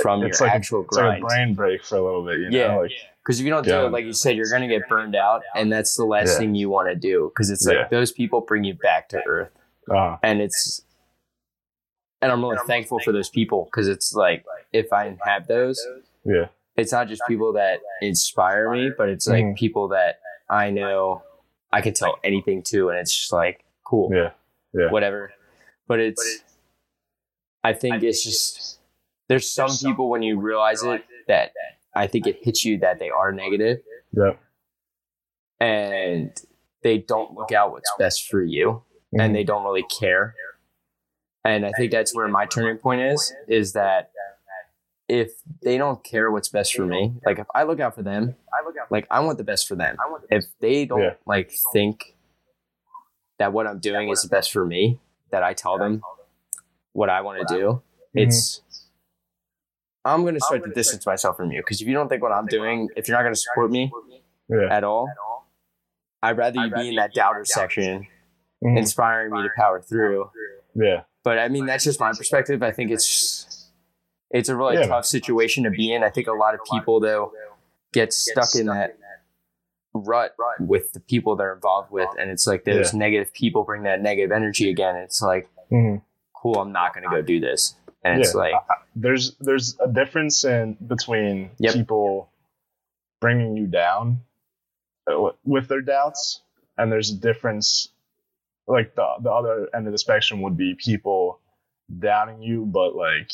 from It's your like, actual a, it's like a brain break for a little bit, you Yeah. know? Like, Because if you don't do it, like you said, you're gonna get burned out, and that's the last Yeah. thing you want to do. Because it's like Yeah. those people bring you back to earth, uh, and it's and I'm really thankful for those people because it's like if I didn't have those, yeah, it's not just people that inspire me, but it's like Mhm. people that I know I can tell anything to, and it's just like cool, yeah, yeah. whatever. But it's, I think it's just there's some people when you realize it that I think it hits you that they are negative Yep. and they don't look out what's best for you Mhm. and they don't really care. And I think that's where my turning point is is that if they don't care what's best for me, like if I look out for them, like I want the best for them. If they don't Yeah. like think that what I'm doing is the best for me, that I tell them what I want to do, Mm-hmm. it's I'm going to start to distance myself from you because if you don't think what I'm doing, if you're not going to support me at all, I'd rather you be in that doubter section, Mhm. inspiring me to power through. yeah, But I mean, that's just my perspective. I think it's it's a really Yeah. tough situation to be in. I think a lot of people though get stuck in that rut with the people they're involved with, and it's like those negative people bring that negative energy again. It's like, Mhm. cool, I'm not going to go do this, and it's Yeah. like, there's there's a difference in between Yep. people bringing you down uh, with their doubts, and there's a difference. Like the the other end of the spectrum would be people doubting you, but like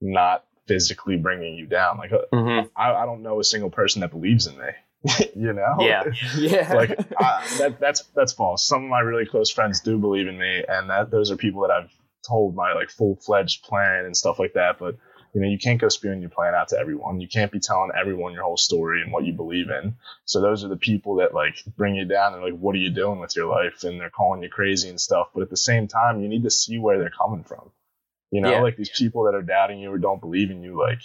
not physically bringing you down. Like uh, mhm. I, I don't know a single person that believes in me. you know? yeah, yeah, like I, that, that's that's false. Some of my really close friends do believe in me, and that those are people that I've told my like full fledged plan and stuff like that. But you know, you can't go spewing your plan out to everyone. You can't be telling everyone your whole story and what you believe in. So those are the people that like bring you down. They're like, "What are you doing with your life?" And they're calling you crazy and stuff. But at the same time, you need to see where they're coming from. You know, Yeah. like these people that are doubting you or don't believe in you. Like,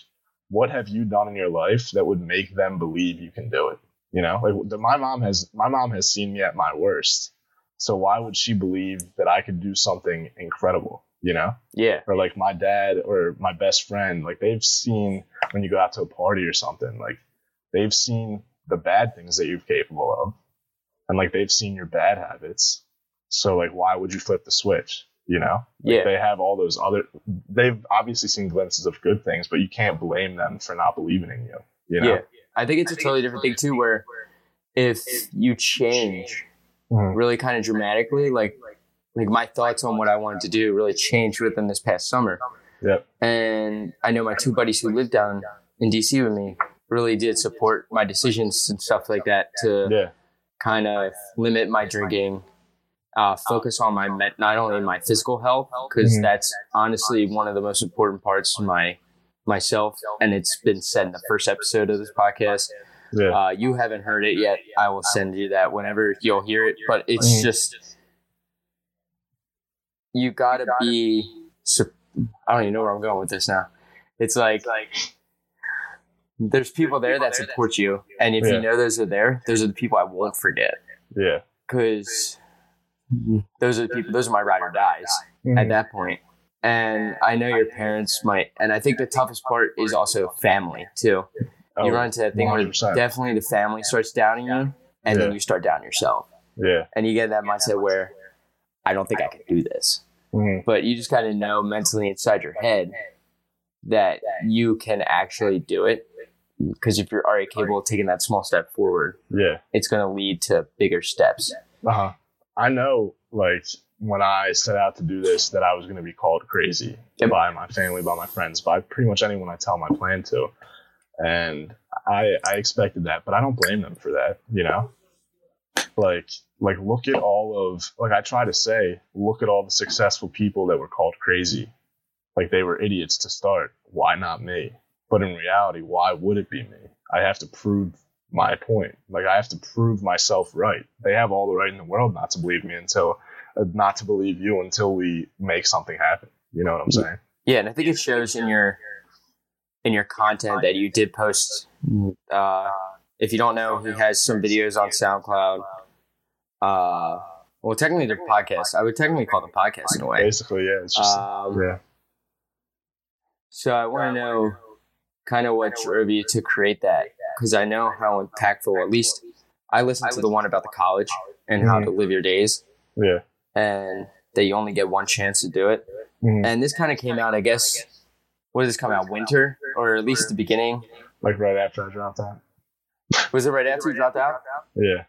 what have you done in your life that would make them believe you can do it? You know, like the, my mom has my mom has seen me at my worst. So why would she believe that I could do something incredible? You know, yeah, or like my dad or my best friend, like they've seen when you go out to a party or something, like they've seen the bad things that you're capable of, and like they've seen your bad habits. So like, why would you flip the switch? You know, yeah. they have all those other. They've obviously seen glimpses of good things, but you can't blame them for not believing in you. You know, Yeah. I think it's a totally different thing too, where if you change Mhm. really kind of dramatically, like like my thoughts on what I wanted to do really changed within this past summer. Yep. And I know my two buddies who lived down in DC with me really did support my decisions and stuff like that to yeah, kind of limit my drinking, uh, focus on my met- not only my physical health because Mhm. that's honestly one of the most important parts of my myself, and it's been said in the first episode of this podcast. yeah, Uh, you haven't heard it yet. I will send you that whenever you'll hear it. But it's Mhm. just you gotta be. sup- I don't even know where I'm going with this now. It's like like there's people there that support you, and if Yeah. you know those are there, those are the people I won't forget yeah. because those are the people. Those are my ride or dies at Mhm. that point. And I know your parents might, and I think the toughest part is also family too Oh, you run into that thing where 100%. definitely the family starts doubting you, and then you start doubting yourself, yeah. and you get that mindset where I don't think I can do this, Mhm. but you just kind of know mentally inside your head that you can actually do it because if you're already capable of taking that small step forward, Yeah. it's going to lead to bigger steps. Uh-huh. I know, like, when I set out to do this, that I was going to be called crazy Yep. by my family, by my friends, by pretty much anyone I tell my plan to. And I, I expected that, but I don't blame them for that, you know? Like like look at all of like I try to say, look at all the successful people that were called crazy. Like they were idiots to start. Why not me? But in reality, why would it be me? I have to prove my point. Like I have to prove myself right. They have all the right in the world not to believe me until uh, not to believe you until we make something happen. You know what I'm saying? Yeah, and I think it shows in your in your content that you did post. Uh, if you don't know, he has some videos on SoundCloud. Uh, well, technically the podcast. I would technically call the podcast in a way. Basically, yeah. It's just Um, yeah. So I want to know kind of what drove you to create that because I know how impactful. At least I listened to the one about the college and how to live your days, Yeah. and that you only get one chance to do it. Mhm. And this kind of came out, I guess. What did this come out? Winter, or at least the beginning? Like right after I dropped out. Was it right after you dropped out? Yeah.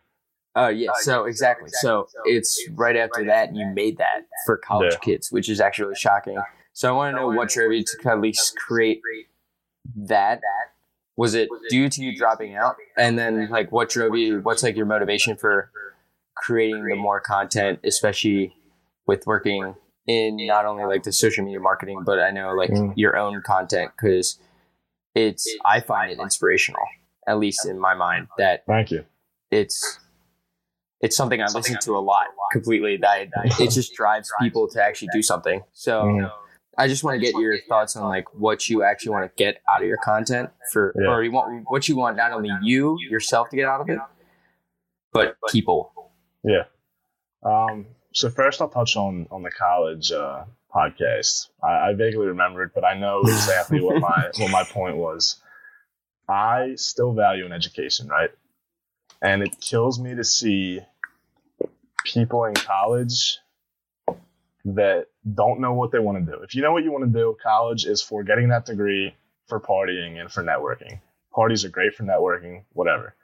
Oh yeah. So exactly. So it's right after that you made that for college Yeah. kids, which is actually shocking. So I want to know what drove you to at least create that. Was it due to you dropping out? And then like what drove you? What's like your motivation for creating the more content, especially with working in not only like the social media marketing, but I know like Mm. your own content because it's I find it inspirational, at least in my mind, that Thank you. it's it's something I listen to a lot completely. That it just drives people to actually do something. So Mhm. I just want to get your thoughts on like what you actually want to get out of your content for, Yeah. or you want what you want not only you yourself to get out of it, but people. Yeah. Um, so first, I'll touch on on the college uh, podcast. I, I vaguely remember it, but I know exactly what my what my point was. I still value an education, right? And it kills me to see people in college that don't know what they want to do. If you know what you want to do, college is for getting that degree, for partying, and for networking. Parties are great for networking, whatever.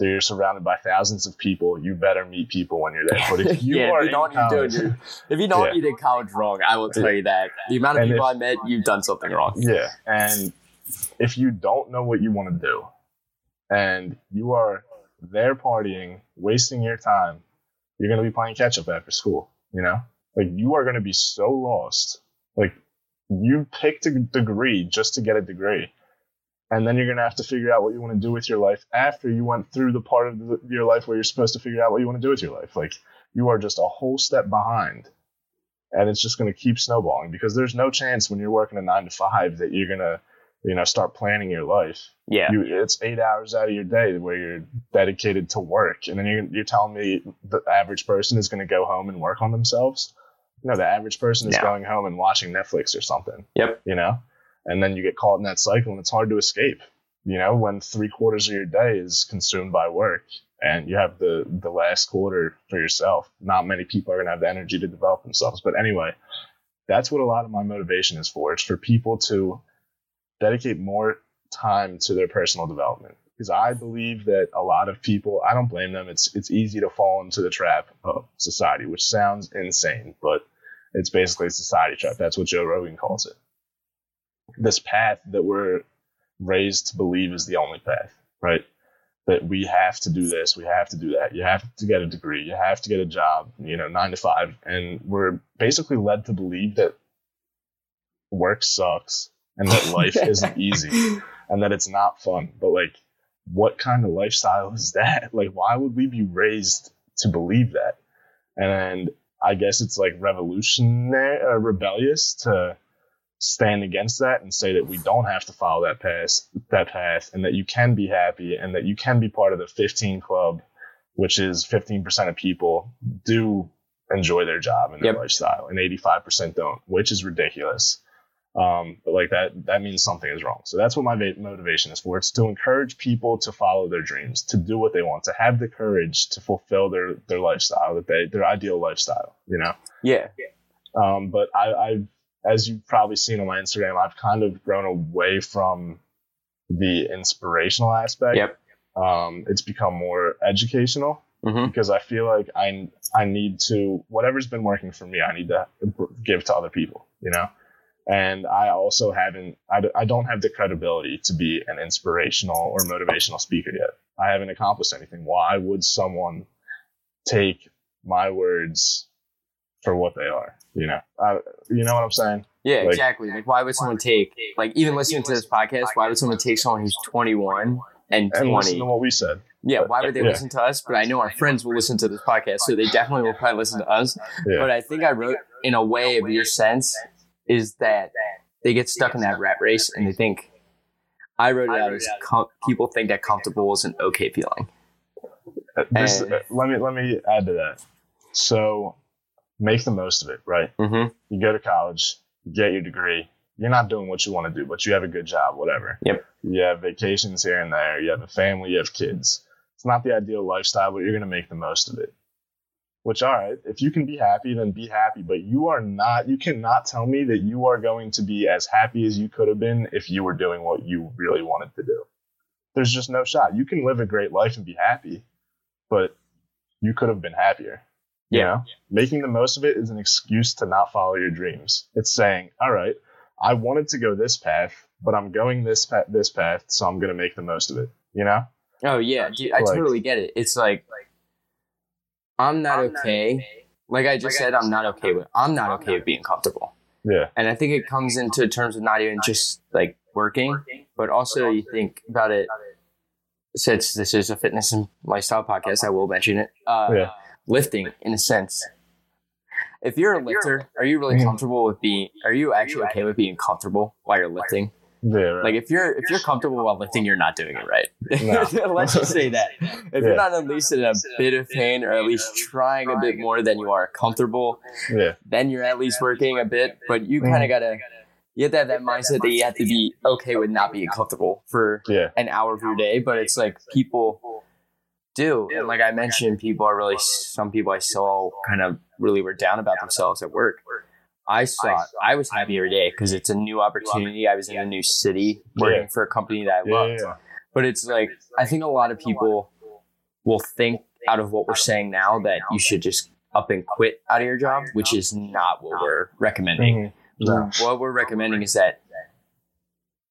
You're surrounded by thousands of people. You better meet people when you're there. But if you yeah, are if you in don't, you're doing college, if you don't, Yeah. you did college wrong. I will tell you that. The amount of And people if- I met, you've done something wrong. Yeah. And if you don't know what you want to do and you are there partying, wasting your time, you're going to be playing catch up after school, you know? Like you are going to be so lost. Like you picked a degree just to get a degree. And then you're going to have to figure out what you want to do with your life after you went through the part of the, your life where you're supposed to figure out what you want to do with your life. Like you are just a whole step behind and it's just going to keep snowballing because there's no chance when you're working a nine to five that you're going to you know start planning your life Yeah. you, it's eight hours out of your day where you're dedicated to work. And then you're, you're telling me the average person is going to go home and work on themselves? No the average person is No. going home and watching netflix or something. Yep. you know? And then you get caught in that cycle and it's hard to escape. You know when three quarters of your day is consumed by work and you have the the last quarter for yourself not many people are going to have the energy to develop themselves. But anyway that's what a lot of my motivation is for. It's for people to dedicate more time to their personal development because i believe that a lot of people i don't blame them it's it's easy to fall into the trap of society which sounds insane but it's basically a society trap that's what joe rogan calls it this path that we're raised to believe is the only path, right? That we have to do this, we have to do that. You have to get a degree, you have to get a job, you know, nine to five. And we're basically led to believe that work sucks and that life isn't easy and that it's not fun. But like, what kind of lifestyle is that? Like, why would we be raised to believe that? And I guess it's like revolutionary, uh, rebellious to stand against that and say that we don't have to follow that path, that path, and that you can be happy and that you can be part of the 15 club, which is 15% of people do enjoy their job and their Yep. lifestyle, and 85% don't, which is ridiculous. Um, but like that, that means something is wrong. So that's what my va- motivation is for. It's to encourage people to follow their dreams, to do what they want, to have the courage to fulfill their their lifestyle, that they their ideal lifestyle. You know. Yeah. Um, but I, I've, as you've probably seen on my Instagram, I've kind of grown away from the inspirational aspect. Yep. Um, it's become more educational hmm because I feel like I I need to whatever's been working for me, I need to give to other people. You know. And I also haven't, I, I don't have the credibility to be an inspirational or motivational speaker yet. I haven't accomplished anything. Why would someone take my words for what they are. You know, I, you know what I'm saying? Yeah, Like- exactly. Like, why would someone take, like, even listening to this podcast, why would someone take someone who's 21 and 20? And listen to what we said. Yeah, why would they Yeah. listen to us? But I know our friends will listen to this podcast, so they definitely will probably listen to us. Yeah. But I think I wrote in a way of your sense is that they get stuck in that rat race and they think, I wrote it out as com- people think that comfortable is an okay feeling. Uh, This, And- uh, let me let me add to that. So make the most of it, right? Mm-hmm. You go to college, you get your degree. You're not doing what you want to do, but you have a good job, whatever. Yep. You have vacations here and there. You have a family. You have kids. It's not the ideal lifestyle, but you're going to make the most of it. Which, all right, if you can be happy, then be happy. But you are not. You cannot tell me that you are going to be as happy as you could have been if you were doing what you really wanted to do. There's just no shot. You can live a great life and be happy, but you could have been happier. You Yeah. know? Making the most of it is an excuse to not follow your dreams. It's saying, all right, I wanted to go this path, but I'm going this path, this path, so I'm going to make the most of it. You know? Oh, yeah, dude, I Like- totally get it. It's like, I'm not okay. Like I just said, I'm not okay with, I'm not okay with being comfortable. Yeah. And I think it comes into terms of not even just like working, but also you think about it. Since this is a fitness and lifestyle podcast, I will mention it. Uh, Yeah. Lifting, in a sense. If you're a lifter, are you really Mhm. comfortable with being? Are you actually okay with being comfortable while you're lifting? Yeah. Right. Like if you're if you're comfortable while lifting, you're not doing it right. No. Let's just say that. If Yeah. you're not at least in a bit of pain, or at least trying a bit more than you are comfortable, yeah. then you're at least working a bit. But you Mm-hmm. kind of gotta you have to have that mindset that you have to be okay with not being comfortable for Yeah. an hour of your day. But it's like people do, and like I mentioned, people are really some people I saw kind of really were down about themselves at work. I saw I was happy every day because it's a new opportunity. I was in a new city working for a company that I loved. But it's like I think a lot of people will think out of what we're saying now that you should just up and quit out of your job, which is not what we're recommending. Mhm. No. What we're recommending is that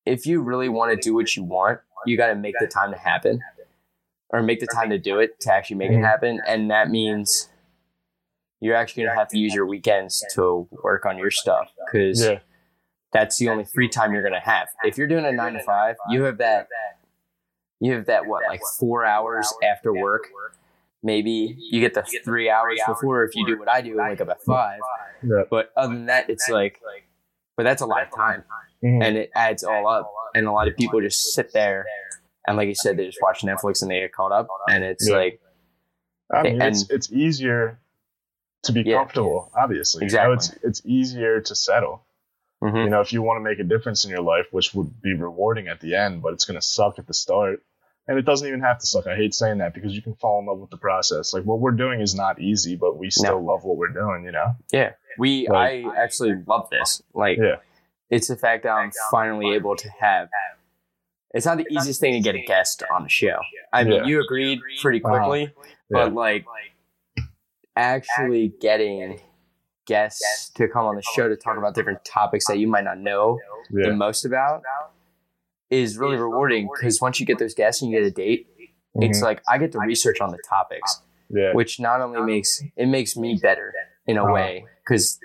if you really want to do what you want, you got to make the time to happen or make the time to do it to actually make it happen. And that means you're actually going to have to use your weekends to work on your stuff because Yeah. that's the only free time you're going to have. If you're doing a nine to five, you have that, you have that, what, like four hours after work. Maybe you get the three hours before if you do what I do, and wake up at five. But other than that, it's like, but that's a lot of time Mhm. and it adds all up. And a lot of people just sit there and, like you said, they just watch Netflix and they get caught up. And it's like, I mean, and- it's it's easier to be Yeah. comfortable. Obviously, You know, it's it's easier to settle. mhm. You know, if you want to make a difference in your life, which would be rewarding at the end, but it's going to suck at the start. And it doesn't even have to suck. I hate saying that because you can fall in love with the process. Like what we're doing is not easy, but we still love what we're doing. You know? yeah, we, Like- I actually love this. Like, Yeah. it's the fact that I'm finally able to have. It's not the easiest thing to get a guest on the show. I mean, Yeah. you agreed pretty quickly, Yeah. but like actually getting guests to come on the show to talk about different topics that you might not know the most about is really rewarding because once you get those guests and you get a date, it's Mhm. like I get to research on the topics, yeah. which not only makes it makes me better in a Uh-huh. way because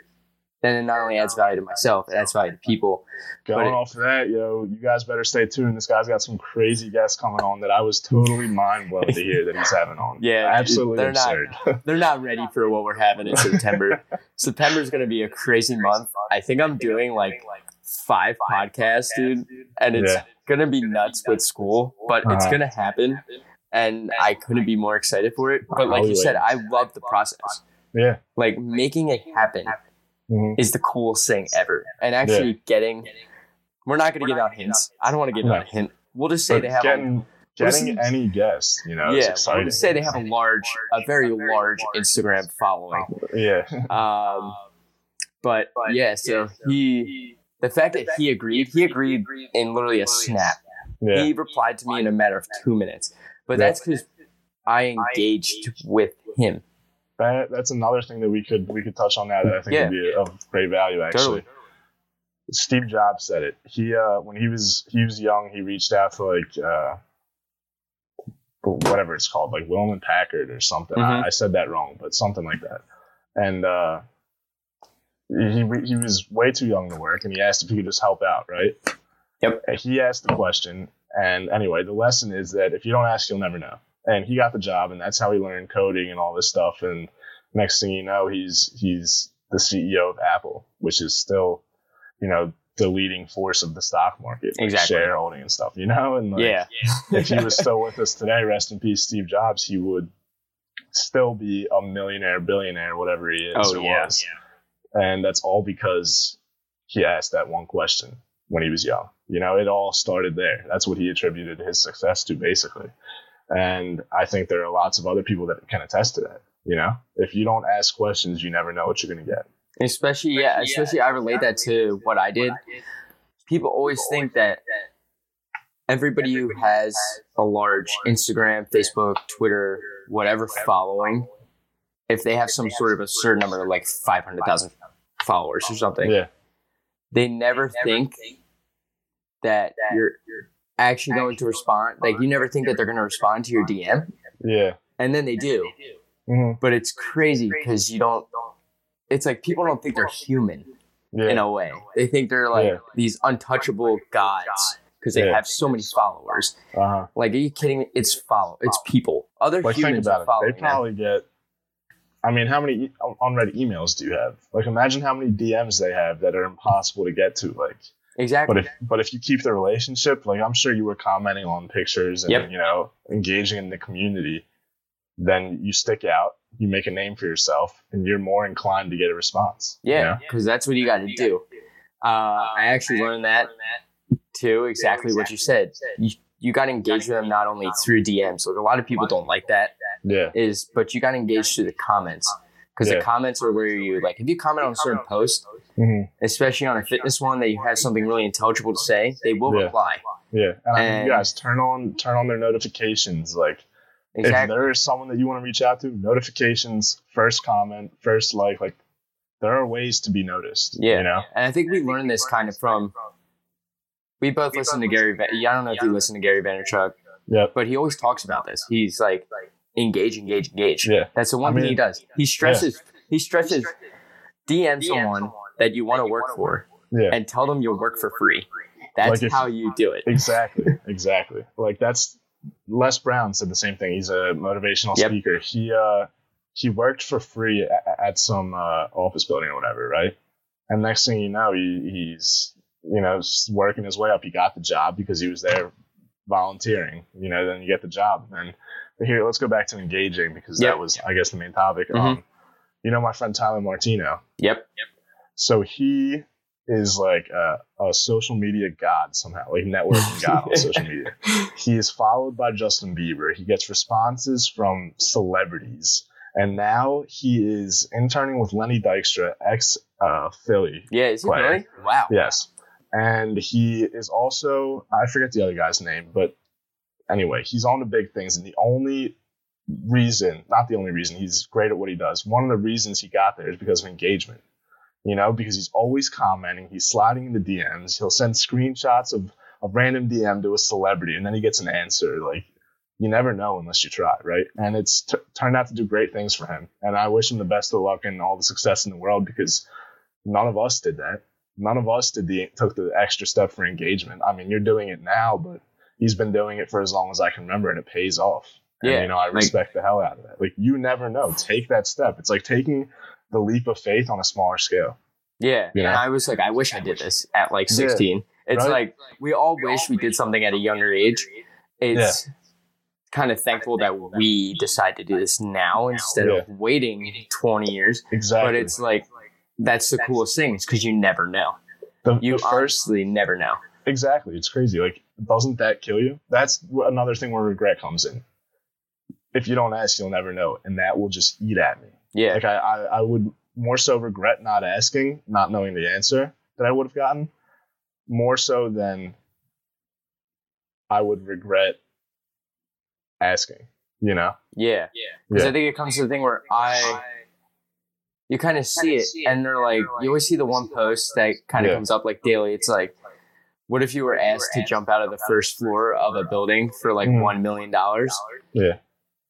then it not only adds value to myself, it adds value to people. Going it- off of that, yo, you guys better stay tuned. This guy's got some crazy guests coming on that I was totally mind blown to hear that he's having on. Yeah, absolutely they're not- absurd. They're not ready for what we're having in September. September is going to be a crazy month. I think I'm doing like five podcasts, dude, and it's Yeah. going to be nuts with school, but it's Uh-huh. going to happen. And I couldn't be more excited for it. But like you said, I love the process. yeah. Like making it happen Mhm. is the coolest thing ever. And actually getting, we're not going to give out hints. I don't want to give out a hint. We'll just say But they have a getting getting Listen- any guest, you know, is yeah, we'll just say they have a large, a very large Instagram following. yeah. Um, but yeah, so he, the fact that he agreed, he agreed in literally a snap. Yeah. He replied to me in a matter of two minutes. But Yeah. that's because I engaged with him. That, that's another thing that we could we could touch on now that I think Yeah. would be of great value actually. Totally. Steve Jobs said it. He uh when he was he was young, he reached out to like uh whatever it's called, like Willman Packard or something. Mhm. I, I said that wrong, but something like that. And uh, he he was way too young to work, and he asked if he could just help out, right? Yep. He asked the question, and anyway, the lesson is that if you don't ask, you'll never know. And he got the job, and that's how he learned coding and all this stuff. And next thing you know, he's he's the CEO of Apple, which is still, you know, the leading force of the stock market, like Exactly. shareholding and stuff. You know, and like, yeah. if he was still with us today, rest in peace, Steve Jobs, he would still be a millionaire, billionaire, whatever he is Oh, or yeah. was. And that's all because he asked that one question when he was young. You know, it all started there. That's what he attributed his success to, basically. And I think there are lots of other people that can attest to that. You know, if you don't ask questions, you never know what you're going to get. Especially, yeah, especially I relate that to what I did. People always think that everybody who has a large Instagram, Facebook, Twitter, whatever following, if they have some sort of a certain number, like 500,000 followers or something, Yeah. they never think that you're actually going to respond. Like, you never think that they're going to respond to your DM, Yeah. and then they do. hmm But it's crazy because you don't, it's like people don't think they're human Yeah. in a way. They think they're like Yeah. these untouchable gods because they Yeah. have so many followers. uh-huh. Like, are you kidding me? It's follow. It's people. Other Like, think humans about are it. following They probably get. I mean, how many unread emails do you have? Like, imagine how many DMs they have that are impossible to get to. Like, them. Exactly. but if but if you keep the relationship, like I'm sure you were commenting on pictures and Yep. you know engaging in the community, then you stick out, you make a name for yourself, and you're more inclined to get a response. you yeah, know? because that's what you got to do. Uh, I actually learned that too. Exactly what you said. You, you got to engage with them not only through DMs. Like a lot of people don't like that. yeah, Is but you got to engage through the comments because Yeah. the comments are where you like if you comment on a certain post, hmm especially on a fitness one that you have something really intelligible to say, they will Yeah. reply. yeah. And, I mean, And- you guys turn on turn on their notifications. Like if there is someone that you want to reach out to, notifications, first comment, first like, like there are ways to be noticed. Yeah. you know. And I think we learned this kind of from. We both listen to Gary. Va- I don't know if you listen to Gary Vaynerchuk, Yep. but he always talks about this. He's like, engage, engage, engage. Yeah. That's the one I thing he does. He stresses. He stresses. DM someone that you want to work for Yeah. and tell them you'll work for free. That's Like how you do it. Exactly, exactly. Like that's Les Brown said the same thing. He's a motivational Yep. speaker. He uh he worked for free at, at some uh, office building or whatever, right? And next thing you know, he, he's you know working his way up. He got the job because he was there volunteering. You know, then you get the job. And here, let's go back to engaging because Yep. that was, I guess, the main topic. Mhm. Um, you know, my friend Tyler Martino. Yep. Yep. So he is like a, a social media god somehow, like networking god on social media. He is followed by Justin Bieber. He gets responses from celebrities. And now he is interning with Lenny Dykstra, ex uh, Philly. Yeah. Is he Player. really? Wow. Yes. And he is also, I forget the other guy's name, but anyway, he's on the big things. And the only reason, not the only reason, he's great at what he does. One of the reasons he got there is because of engagement. You know, because he's always commenting, he's sliding into DMs, he'll send screenshots of a random DM to a celebrity, and then he gets an answer. Like, you never know unless you try, right? And it's t- turned out to do great things for him. And I wish him the best of luck and all the success in the world because none of us did that. None of us did the took the extra step for engagement. I mean, you're doing it now, but he's been doing it for as long as I can remember, and it pays off. And, Yeah, you know, I like- respect the hell out of that. Like, you never know. Take that step. It's like taking the leap of faith on a smaller scale. Yeah. You know? And I was like, I wish I did this at like Yeah. 16. It's Right? like we all wish we did something at a younger age. It's kind of thankful that we decide to do this now instead of waiting 20 years. Exactly. But it's like, that's the coolest thing is because you never know. the, You the first honestly never know. Exactly. It's crazy. Like, doesn't that kill you? That's another thing where regret comes in. If you don't ask, you'll never know, and that will just eat at me. Yeah. Like, I, I, I would more so regret not asking, not knowing the answer that I would have gotten, more so than I would regret asking. You know? Yeah. Yeah. Because Yeah. I think it comes to the thing where I, you kind of see it, and they're like, you always see the one post that kind of Yeah. comes up like daily. It's like, what if you were asked to jump out of the first floor of a building for like Mhm. one million dollars? Yeah.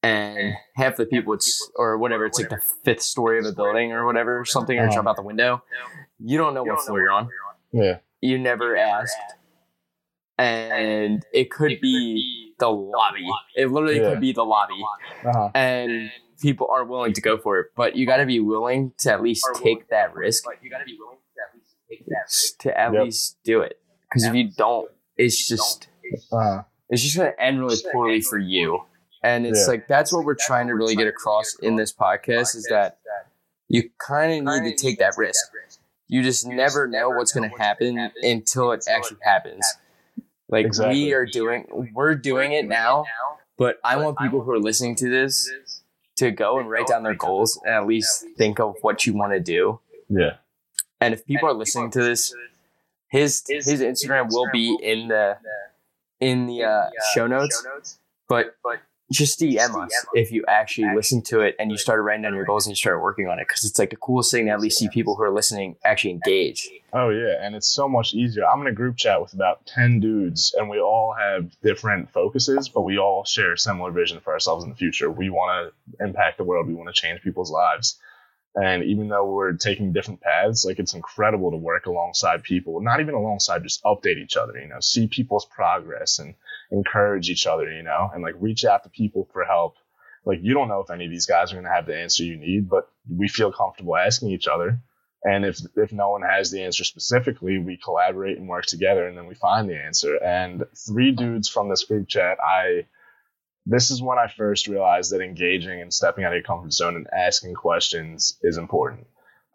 And half the people, it's or whatever, it's like the fifth story of a building or whatever, something, or jump out the window. You don't know what floor you're on. Yeah. You never asked, and it could be the lobby. It literally Yeah. could be the lobby, Uh-huh. and people aren't willing to go for it. But you got to be willing to at least take that risk you got to be willing to at least take that to at least do it. Because if you don't, it's just Uh-huh. it's just going to end really poorly for you. And it's Yeah. like that's what we're trying to really get across in this podcast is that you kind of need to take that risk. You just never know what's going to happen until it actually happens. Like Exactly. we are doing, we're doing it now, but I want people who are listening to this to go and write down their goals and at least think of what you want to do. Yeah. And if people are listening to this, his his Instagram will be in the in the uh, show notes, But but just DM us if you actually listen to it and you started writing down your goals and you started working on it because it's like the coolest thing to at least see people who are listening actually engage. Oh yeah, and it's so much easier. I'm in a group chat with about ten dudes, and we all have different focuses, but we all share a similar vision for ourselves in the future. We want to impact the world. We want to change people's lives. And even though we're taking different paths, like it's incredible to work alongside people, not even alongside, just update each other, you know, see people's progress and encourage each other, you know, and like reach out to people for help. Like you don't know if any of these guys are going to have the answer you need, but we feel comfortable asking each other. And if if no one has the answer specifically, we collaborate and work together, and then we find the answer. And three dudes from this group chat, I this is when I first realized that engaging and stepping out of your comfort zone and asking questions is important.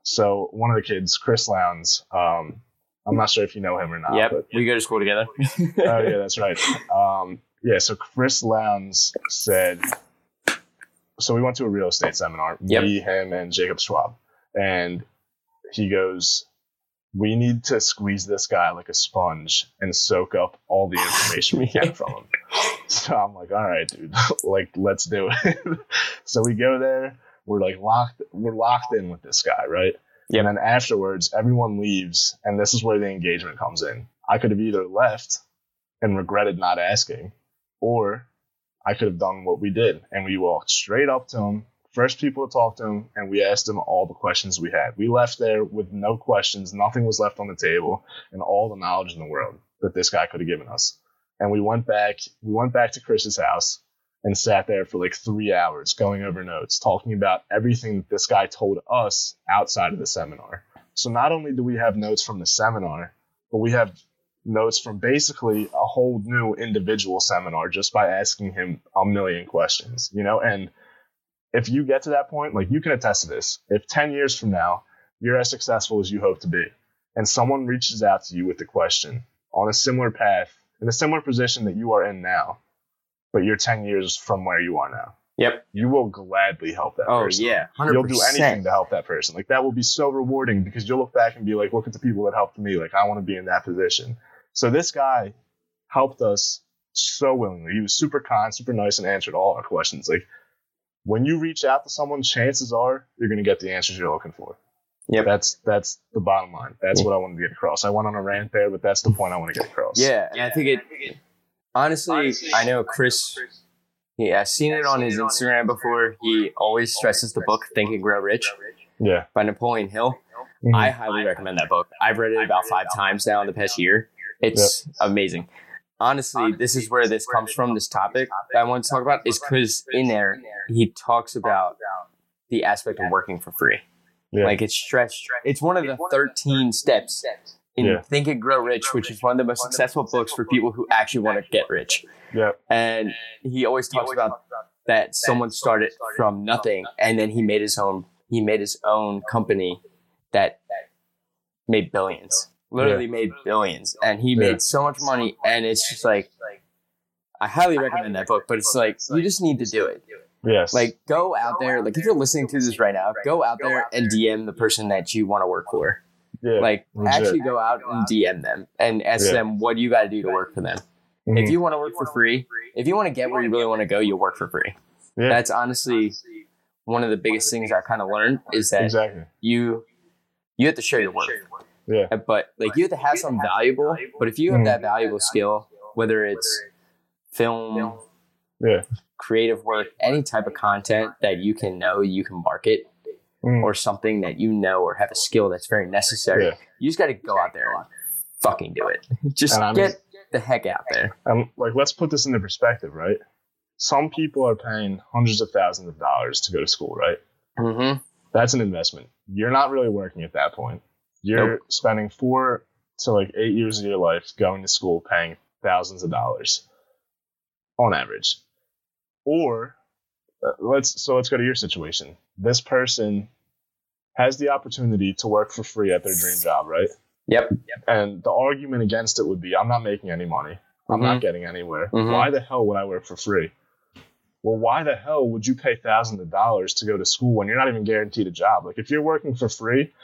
So one of the kids, Chris Lowndes, um, I'm not sure if you know him or not. yep, but we go to school together. oh yeah, that's right. Um, yeah, so Chris Lowndes said, so we went to a real estate seminar, Yep. me, him, and Jacob Schwab, and he goes, "We need to squeeze this guy like a sponge and soak up all the information we can from him." So I'm like, "All right, dude, like let's do it." so we go there. We're like locked. We're locked in with this guy, right? Yep. And then afterwards, everyone leaves, and this is where the engagement comes in. I could have either left and regretted not asking, or I could have done what we did. And we walked straight up to him, first people to talk to him, and we asked him all the questions we had. We left there with no questions, nothing was left on the table, and all the knowledge in the world that this guy could have given us. And we went back, we went back to Chris's house and sat there for like three hours going over notes, talking about everything that this guy told us outside of the seminar. So not only do we have notes from the seminar, but we have notes from basically a whole new individual seminar just by asking him a million questions, you know? And if you get to that point, like you can attest to this, if 10 years from now you're as successful as you hope to be, and someone reaches out to you with a question on a similar path, in a similar position that you are in now, but you're 10 years from where you are now, Yep. you will gladly help that Oh person yeah, hundred you'll do anything to help that person. Like that will be so rewarding because you'll look back and be like, look at the people that helped me. Like I want to be in that position. So this guy helped us so willingly. He was super kind, super nice, and answered all our questions. Like when you reach out to someone, chances are you're gonna get the answers you're looking for. Yeah, That's that's the bottom line. That's what I wanted to get across. I went on a rant there, but that's the point I want to get across. Yeah, and I think it. Honestly, I know Chris. Yeah, I've seen it on his Instagram before. He always stresses the book "Think and Grow Rich" Yeah. by Napoleon Hill. Mhm. I highly recommend that book. I've read it about five times now in the past year. It's amazing. Honestly, this is where this comes from. This topic that I want to talk about is because in there he talks about the aspect of working for free. Yeah. Like it's stressed. It's one of the thirteen steps in Yeah. Think and Grow Rich, which is one of the most successful books for people who actually want to get rich. yeah. And he always talks about that someone started from nothing and then he made his own he made his own company that made billions. Literally made billions. And he Yeah. made so much money and it's just like I highly recommend that book, but it's like you just need to do it. Yes. Like go out there, like if you're listening to this right now, go out there and DM the person that you want to work for. Yeah. Like legit. actually go out and DM them and ask Yeah. them what you got to do to work for them. Mhm. If you want to work for free, if you want to get where you really want to go, you'll work for free. yeah. That's honestly one of the biggest things I kind of learned is that exactly. you you have to show your work. Yeah. Uh, But like you have to have something valuable. But if you have Mm. that valuable skill, whether it's film, Yeah. creative work, any type of content that you can know you can market, Mm. or something that you know or have a skill that's very necessary, Yeah. you just got to go out there and fucking do it. Just And I mean- get the heck out there. And like, let's put this into perspective, right? Some people are paying hundreds of thousands of dollars to go to school, right? Mm-hmm. That's an investment. You're not really working at that point. You're spending four to like eight years of your life going to school, paying thousands of dollars on average. Or let's so let's go to your situation. This person has the opportunity to work for free at their dream job, right? Yep. yep. And the argument against it would be, I'm not making any money. I'm Mhm. not getting anywhere. Mhm. Why the hell would I work for free? Well, why the hell would you pay thousands of dollars to go to school when you're not even guaranteed a job? Like, if you're working for free,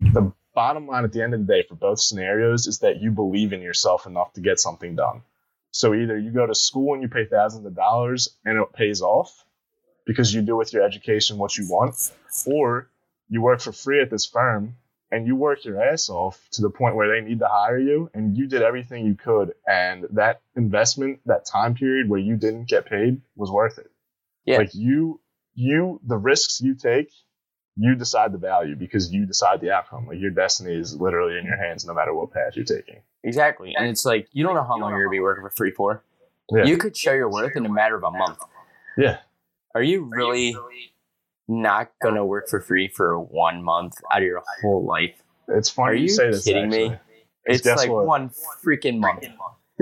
the bottom line at the end of the day for both scenarios is that you believe in yourself enough to get something done. So either you go to school and you pay thousands of dollars and it pays off because you do with your education what you want, or you work for free at this firm and you work your ass off to the point where they need to hire you and you did everything you could and that investment that time period where you didn't get paid was worth it Yeah. like you you the risks you take you decide the value because you decide the outcome like your destiny is literally in your hands no matter what path you're taking Exactly. And it's like you don't know how long you're gonna be working for free for. Yeah. You could show your worth in a matter of a month. yeah Are you really not gonna work for free for one month out of your whole life? it's funny Are you you say this kidding me? actually. It's like what? one freaking month.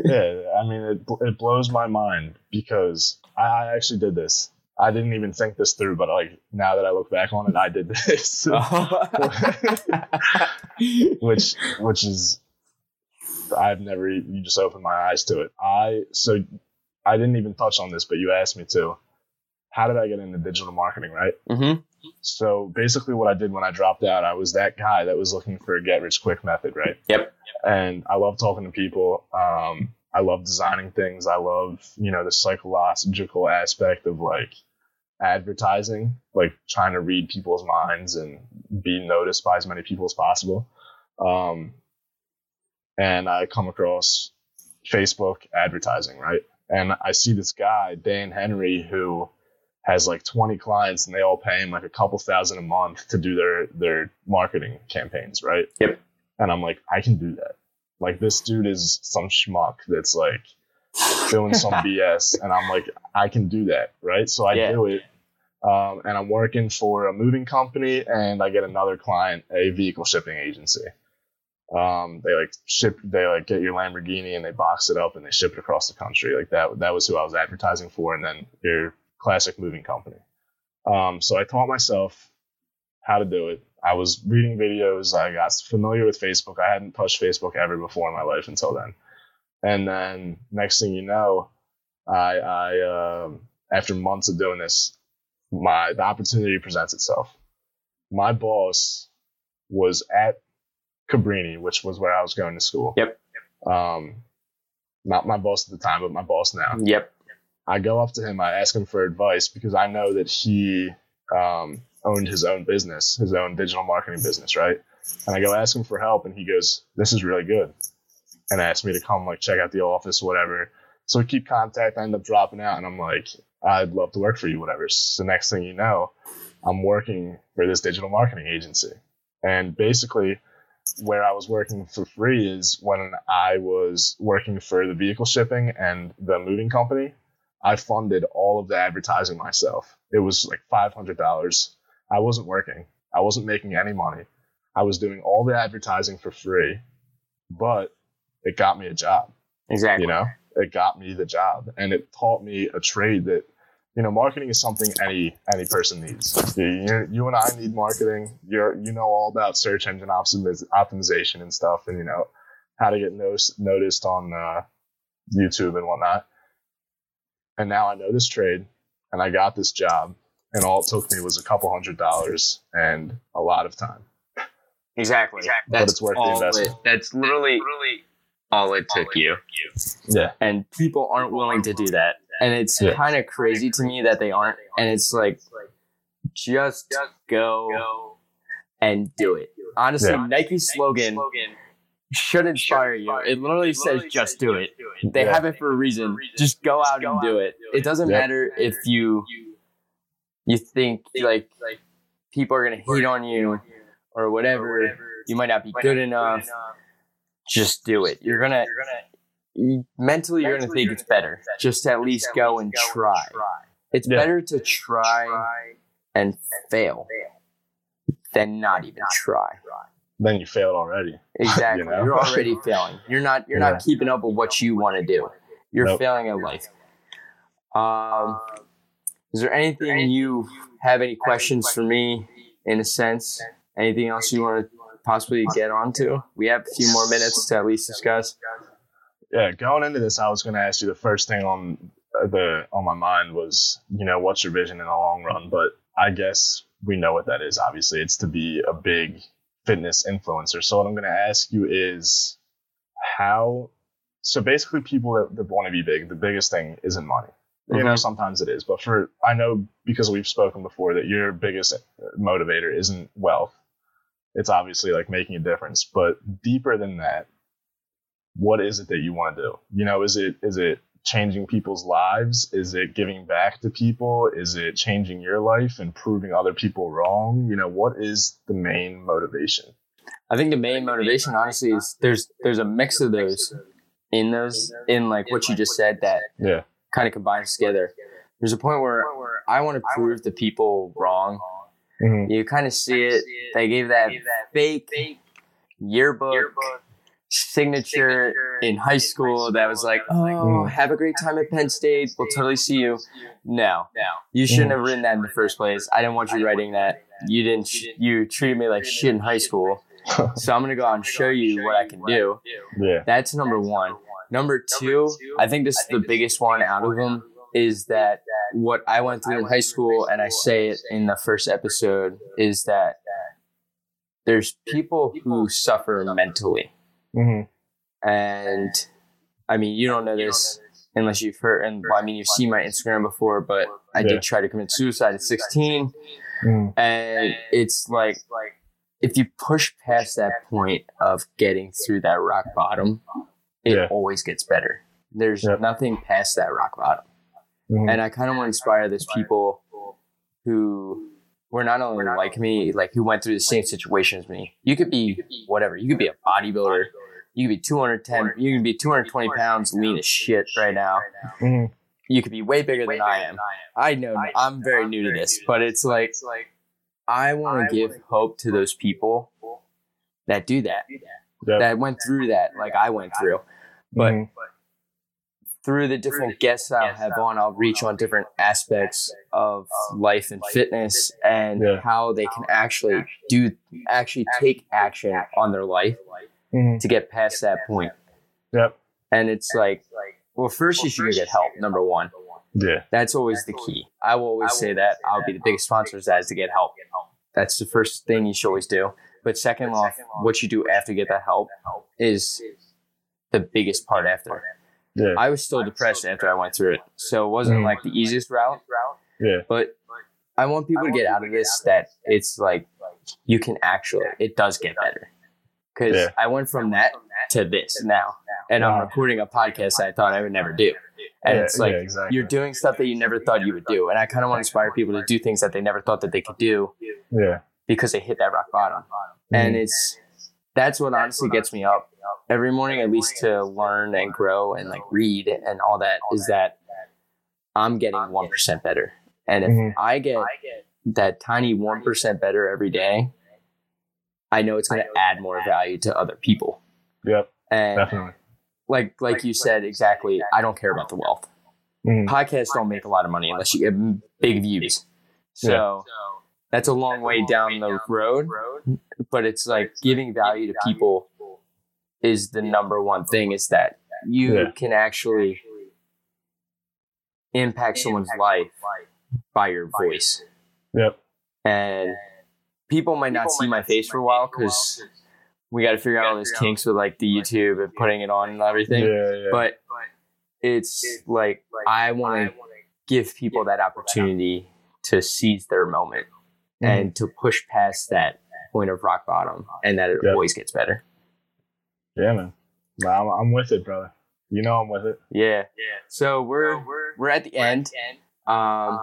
yeah, I mean, it, it blows my mind because I, I actually did this. I didn't even think this through, but like now that I look back on it, I did this, which which is I've never you just opened my eyes to it. I so I didn't even touch on this, but you asked me to. How did I get into digital marketing? Right. mm-hmm. So basically, what I did when I dropped out, I was that guy that was looking for a get rich quick method, right? Yep. And I love talking to people. Um, I love designing things. I love, you know, the psychological aspect of like advertising, like trying to read people's minds and be noticed by as many people as possible. Um, and I come across Facebook advertising, right? And I see this guy, Dan Henry, who has like 20 clients and they all pay him like a couple thousand a month to do their their marketing campaigns, right? Yep. And I'm like, I can do that. Like this dude is some schmuck that's like doing some BS, and I'm like, I can do that, right? So I Yeah. do it. Um, and I'm working for a moving company, and I get another client, a vehicle shipping agency. Um, they like ship, they like get your Lamborghini and they box it up and they ship it across the country. Like that, that was who I was advertising for, and then your classic moving company. Um, so I taught myself how to do it. I was reading videos. I got familiar with Facebook. I hadn't touched Facebook ever before in my life until then. And then next thing you know, I, I um, after months of doing this, my the opportunity presents itself. My boss was at Cabrini, which was where I was going to school. Yep. Um, not my boss at the time, but my boss now. Yep. I go up to him, I ask him for advice because I know that he um, owned his own business, his own digital marketing business, right? And I go ask him for help, and he goes, "This is really good," and asked me to come like check out the office, whatever. So we keep contact. I end up dropping out, and I'm like, "I'd love to work for you, whatever." So next thing you know, I'm working for this digital marketing agency, and basically where I was working for free is when I was working for the vehicle shipping and the moving company. I funded all of the advertising myself. It was like $500. I wasn't working. I wasn't making any money. I was doing all the advertising for free, but it got me a job, Exactly. you know? It got me the job and it taught me a trade that you know, marketing is something any any person needs. You, you, and I need marketing. You're you know all about search engine optimiz- optimization and stuff, and you know how to get no- noticed on uh, YouTube and whatnot. And now I know this trade, and I got this job, and all it took me was a couple hundred dollars and a lot of time. Exactly. But it's worth the investment. It, that's literally all it took you. Yeah, And people aren't willing to do that. And it's Yeah. kind of crazy to me that they aren't. And it's like, just go and do it. honestly, Yeah. Nike's slogan should inspire you. It literally says, "Just do it." They Yeah. have it for a reason. Just go out and do it. It doesn't Yeah. matter if you you think like like people are gonna hate on you or whatever. You might not be good enough. Just do it. You're gonna you- mentally you're gonna think it's better. Just at least go and try. It's Yeah. better to try and fail than not even try. Then you failed already. Exactly. You know? Are already failing. You're not you're Yeah. not keeping up with what you want to do. You're Nope. failing at life. Um is there anything you have any questions for me in a sense? Anything else you want to possibly get onto? We have a few more minutes to at least discuss. Yeah, going into this, I was going to ask you the first thing on uh, the on my mind was, you know, what's your vision in the long run? But I guess we know what that is. Obviously, it's to be a big fitness influencer. So what I'm going to ask you is how. So basically, people that, that want to be big, the biggest thing isn't money. You know, Mhm. sometimes it is, but for I know because we've spoken before that your biggest motivator isn't wealth. It's obviously like making a difference, but deeper than that, what is it that you want to do? You know, is it is it changing people's lives? Is it giving back to people? Is it changing your life and proving other people wrong? You know, what is the main motivation? I think the main motivation honestly is there's there's a mix of those in those in like what you just said that Yeah. kind of combines together. There's a point where I want to prove the people wrong. Mhm. You kind of see it. They gave that fake yearbook signature in high school that was like, oh, Mm. have a great time at Penn State. We'll totally see you. No, you shouldn't have written that in the first place. I didn't want you writing that. You didn't. Sh- you treated me like shit in high school. So I'm gonna go out and show you what I can do. Yeah. That's number one. Number two, I think this is the biggest one out of them is that what I went through in high school, and I say it in the first episode, is that there's people who suffer mentally. Hmm And I mean, you don't know this unless you've heard, and well, I mean, you've seen my Instagram before, but I Yeah. did try to commit suicide at 16. hmm And it's like, if you push past that point of getting through that rock bottom, it Yeah. always gets better. There's Yep. nothing past that rock bottom. hmm And I kind of want to inspire those people who were not only like me, like who went through the same situation as me. You could be whatever. You could be a bodybuilder. You could be 210. You could be 220 pounds, lean as shit right now. hmm You could be way bigger than I am. I know I'm very new to this, but it's like I want to give hope to those people that do that, Yep. that went through that, like I went through. But Mhm. through the different guests I'll have on, I'll reach on different aspects of life and fitness and Yeah. how they can actually do, actually take action on their life Mhm. to get past that point. Yep. And it's like, well, first you should get help. Number one, Yeah. that's always the key. I will always say that. I'll be the biggest sponsor of that is to get help. That's the first thing you should always do. But second off, what you do after you get that help is the biggest part after. Yeah. I was still depressed after I went through it. So it wasn't Mm. like the easiest route, Yeah. but I want people to get out of this that it's like you can actually, it does get better. Because Yeah. I went from that to this now. And I'm recording a podcast I thought I would never do. And Yeah, it's like yeah, exactly. you're doing stuff that you never thought you would do. And I kind of want to inspire people to do things that they never thought that they could do Yeah. because they hit that rock bottom. And Mhm. it's that's what honestly gets me up every morning, at least to learn and grow and like read and all that, is that I'm getting 1% better. And if Mhm. I get that tiny 1% better every day, I know it's going to add more value to other people. Yep. And Definitely. like like you said exactly, I don't care about the wealth. Mhm. Podcasts don't make a lot of money unless you get big views. So that's a long way down the road, but it's like giving value to people is the number one thing is that you Yeah. can actually impact someone's life by your voice. Yep. And people might not see my face for a while because we got to figure out all those kinks with like the YouTube and putting it on and everything. Yeah. Yeah. But it's like I want to give people that opportunity to seize their moment Mhm. and to push past that point of rock bottom and that it Yeah. always gets better. Yeah, man. Nah, I'm, I'm with it, brother. You know I'm with it. Yeah. Yeah. So we're we're we're at the end. Um,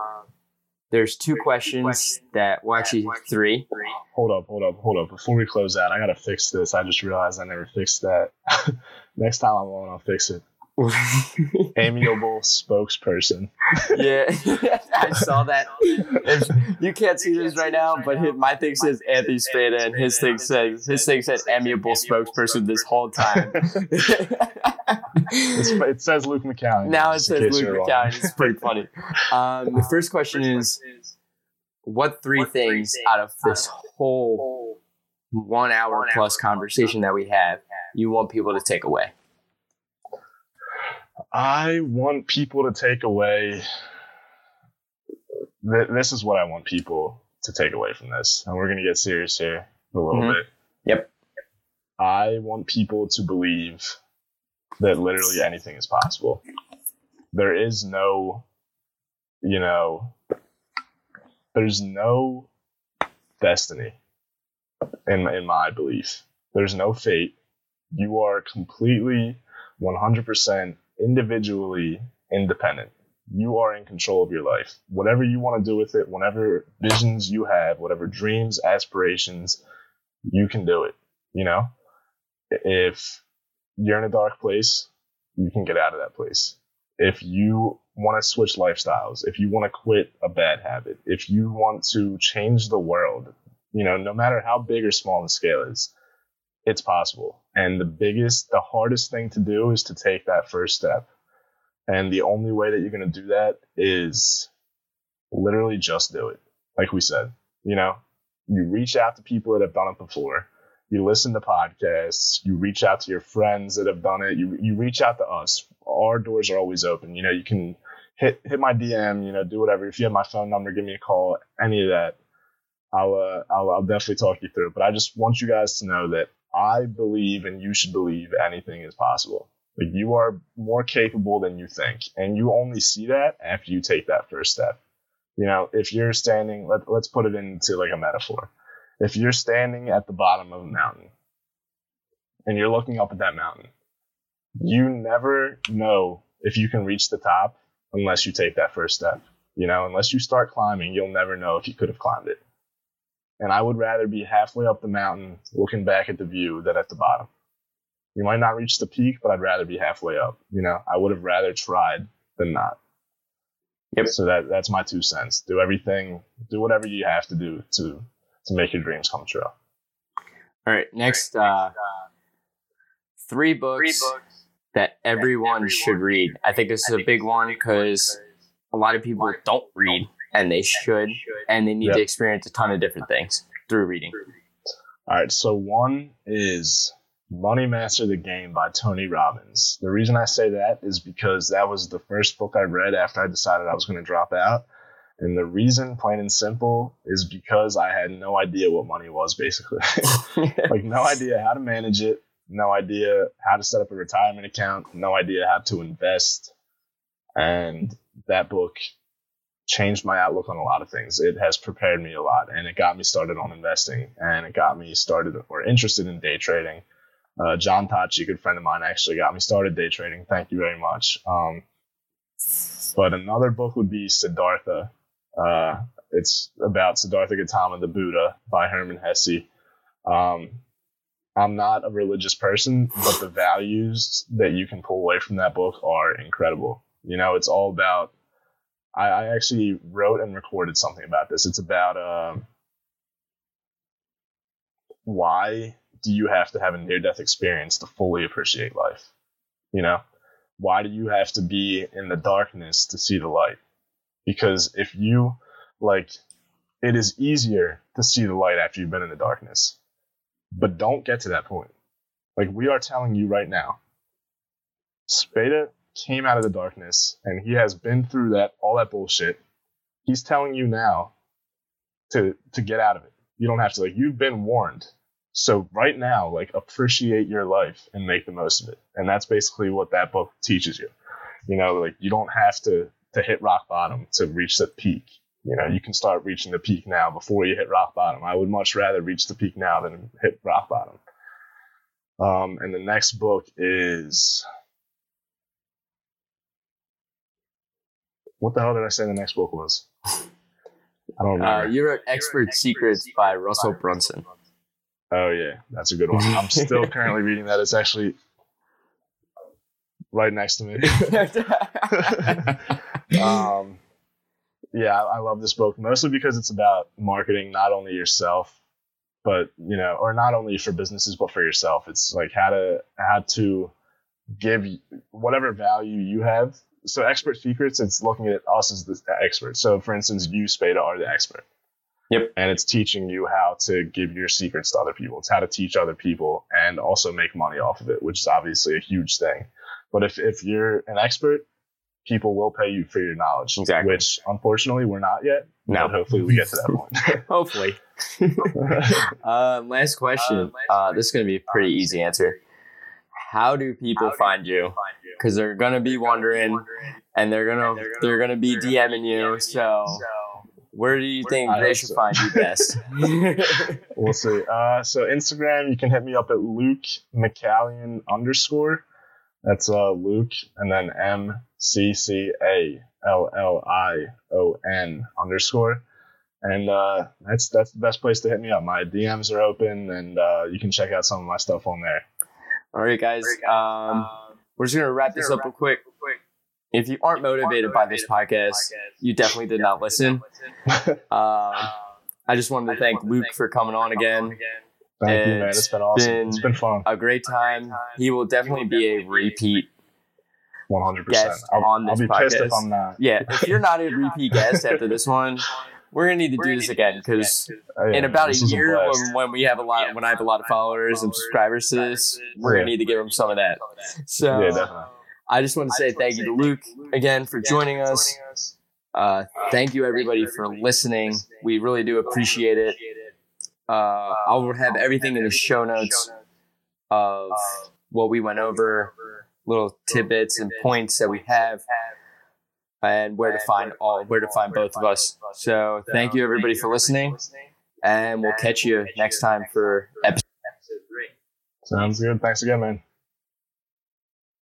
there's two questions that well actually three. Hold up, hold up, hold up. Before we close out, I gotta fix this. I just realized I never fixed that. Next time I'm on, I'll fix it. Amiable spokesperson. yeah, I saw that. If, you can't see this right now, but his, my thing says Anthony Spada, and his thing says his thing said amiable spokesperson this whole time. It says Luke McCallion. now it says Luke. McCallion. It's pretty funny. Um, the first question is, what three things out of this whole one hour plus conversation that we have you want people to take away? I want people to take away. Th- this is what I want people to take away from this, and we're gonna get serious here a little Mhm. bit. Yep. I want people to believe that literally anything is possible. There is no, you know, there's no destiny in in my belief. There's no fate. You are completely 100% individually independent. You are in control of your life. Whatever you want to do with it, whatever visions you have, whatever dreams, aspirations, you can do it. You know, if you're in a dark place, you can get out of that place. If you want to switch lifestyles, if you want to quit a bad habit, if you want to change the world, you know, no matter how big or small the scale is, it's possible. And the biggest, the hardest thing to do is to take that first step. And the only way that you're going to do that is literally just do it. Like we said, you know, you reach out to people that have done it before. You listen to podcasts. You reach out to your friends that have done it. You, you reach out to us. Our doors are always open. You know, you can hit, hit my DM, you know, do whatever. If you have my phone number, give me a call, any of that. I'll, uh, I'll, I'll definitely talk you through it. But I just want you guys to know that I believe and you should believe anything is possible. Like you are more capable than you think. And you only see that after you take that first step. You know, if you're standing, let, let's put it into like a metaphor. If you're standing at the bottom of a mountain and you're looking up at that mountain, you never know if you can reach the top unless you take that first step. You know, unless you start climbing, you'll never know if you could have climbed it. And I would rather be halfway up the mountain looking back at the view than at the bottom. You might not reach the peak, but I'd rather be halfway up. You know, I would have rather tried than not. Yep. So that that's my two cents. Do everything, do whatever you have to do to to make your dreams come true. All right, next uh, three books that everyone should read. I think this is a big one because a lot of people don't read and they should, and they need Yep. to experience a ton of different things through reading. All right, so one is Money Master the Game by Tony Robbins. The reason I say that is because that was the first book I read after I decided I was going to drop out. And the reason, plain and simple, is because I had no idea what money was, basically. like, no idea how to manage it, no idea how to set up a retirement account, no idea how to invest. And that book changed my outlook on a lot of things. It has prepared me a lot and it got me started on investing and it got me started or interested in day trading. Uh, John Tachi, a good friend of mine, actually got me started day trading. Thank you very much. Um, but another book would be Siddhartha. Uh, it's about Siddhartha Gautama, the Buddha, by Hermann Hesse. Um, I'm not a religious person, but the values that you can pull away from that book are incredible. You know, it's all about I, I actually wrote and recorded something about this. It's about um, why do you have to have a near death experience to fully appreciate life? You know, why do you have to be in the darkness to see the light? Because if you like, it is easier to see the light after you've been in the darkness, but don't get to that point. Like we are telling you right now, Spada came out of the darkness and he has been through that all that bullshit. He's telling you now to to get out of it. You don't have to like you've been warned. So right now, like appreciate your life and make the most of it. And that's basically what that book teaches you. You know, like you don't have to to hit rock bottom to reach the peak. you know, you can start reaching the peak now before you hit rock bottom. I would much rather reach the peak now than hit rock bottom. Um, and the next book is what the hell did I say the next book was? I don't Uh, remember. you wrote Expert Secrets by Russell Brunson. oh yeah, that's a good one. I'm still currently reading that. It's actually right next to me. um, yeah, I, I love this book mostly because it's about marketing not only yourself, but you know, or not only for businesses but for yourself. It's like how to how to give whatever value you have. So, expert secrets. It's looking at us as the expert. So, for instance, you Spada are the expert. Yep. And it's teaching you how to give your secrets to other people. It's how to teach other people and also make money off of it, which is obviously a huge thing. But if, if you're an expert, people will pay you for your knowledge, Exactly. which unfortunately we're not yet. No. But hopefully we get to that point. Hopefully. Uh, last question. Uh, this is going to be a pretty easy answer. How do people find you? Because they're going to be wondering, and they're gonna they're gonna be DMing you. So where do you think they should find you best? we'll see. Uh, so Instagram, you can hit me up at Luke McCallion underscore. That's uh, Luke and then M C C A L L I O N underscore. And uh, that's that's the best place to hit me up. My DMs are open, and uh, you can check out some of my stuff on there. All right, guys. Um, we're just gonna wrap this up real quick. If you aren't motivated by this podcast, you definitely did not listen. Um, I just wanted to thank Luke for coming on again. Thank you, man. It's It's been awesome. been- it's been fun. A great time. He will definitely be a repeat. One hundred percent. guest I'll, on I'll this be pissed if podcast. I'm not. Yeah, if you're not a repeat guest after this one, we're gonna need to do this again because Oh, yeah, in about this a year, blast. when, when we have a lot, when I have a lot of followers and subscribers to this, we're Yeah. gonna need to give them some of that. So yeah. I just want to say thank you to Luke again for joining us. Uh, thank you everybody for listening. We really do appreciate it. Uh, I'll have everything in the show notes of what we went over, little tidbits and points that we have, and where to find all, where to find both of us. So thank you everybody for listening, and we'll catch you next time for episode. three. Sounds good. Thanks again, man.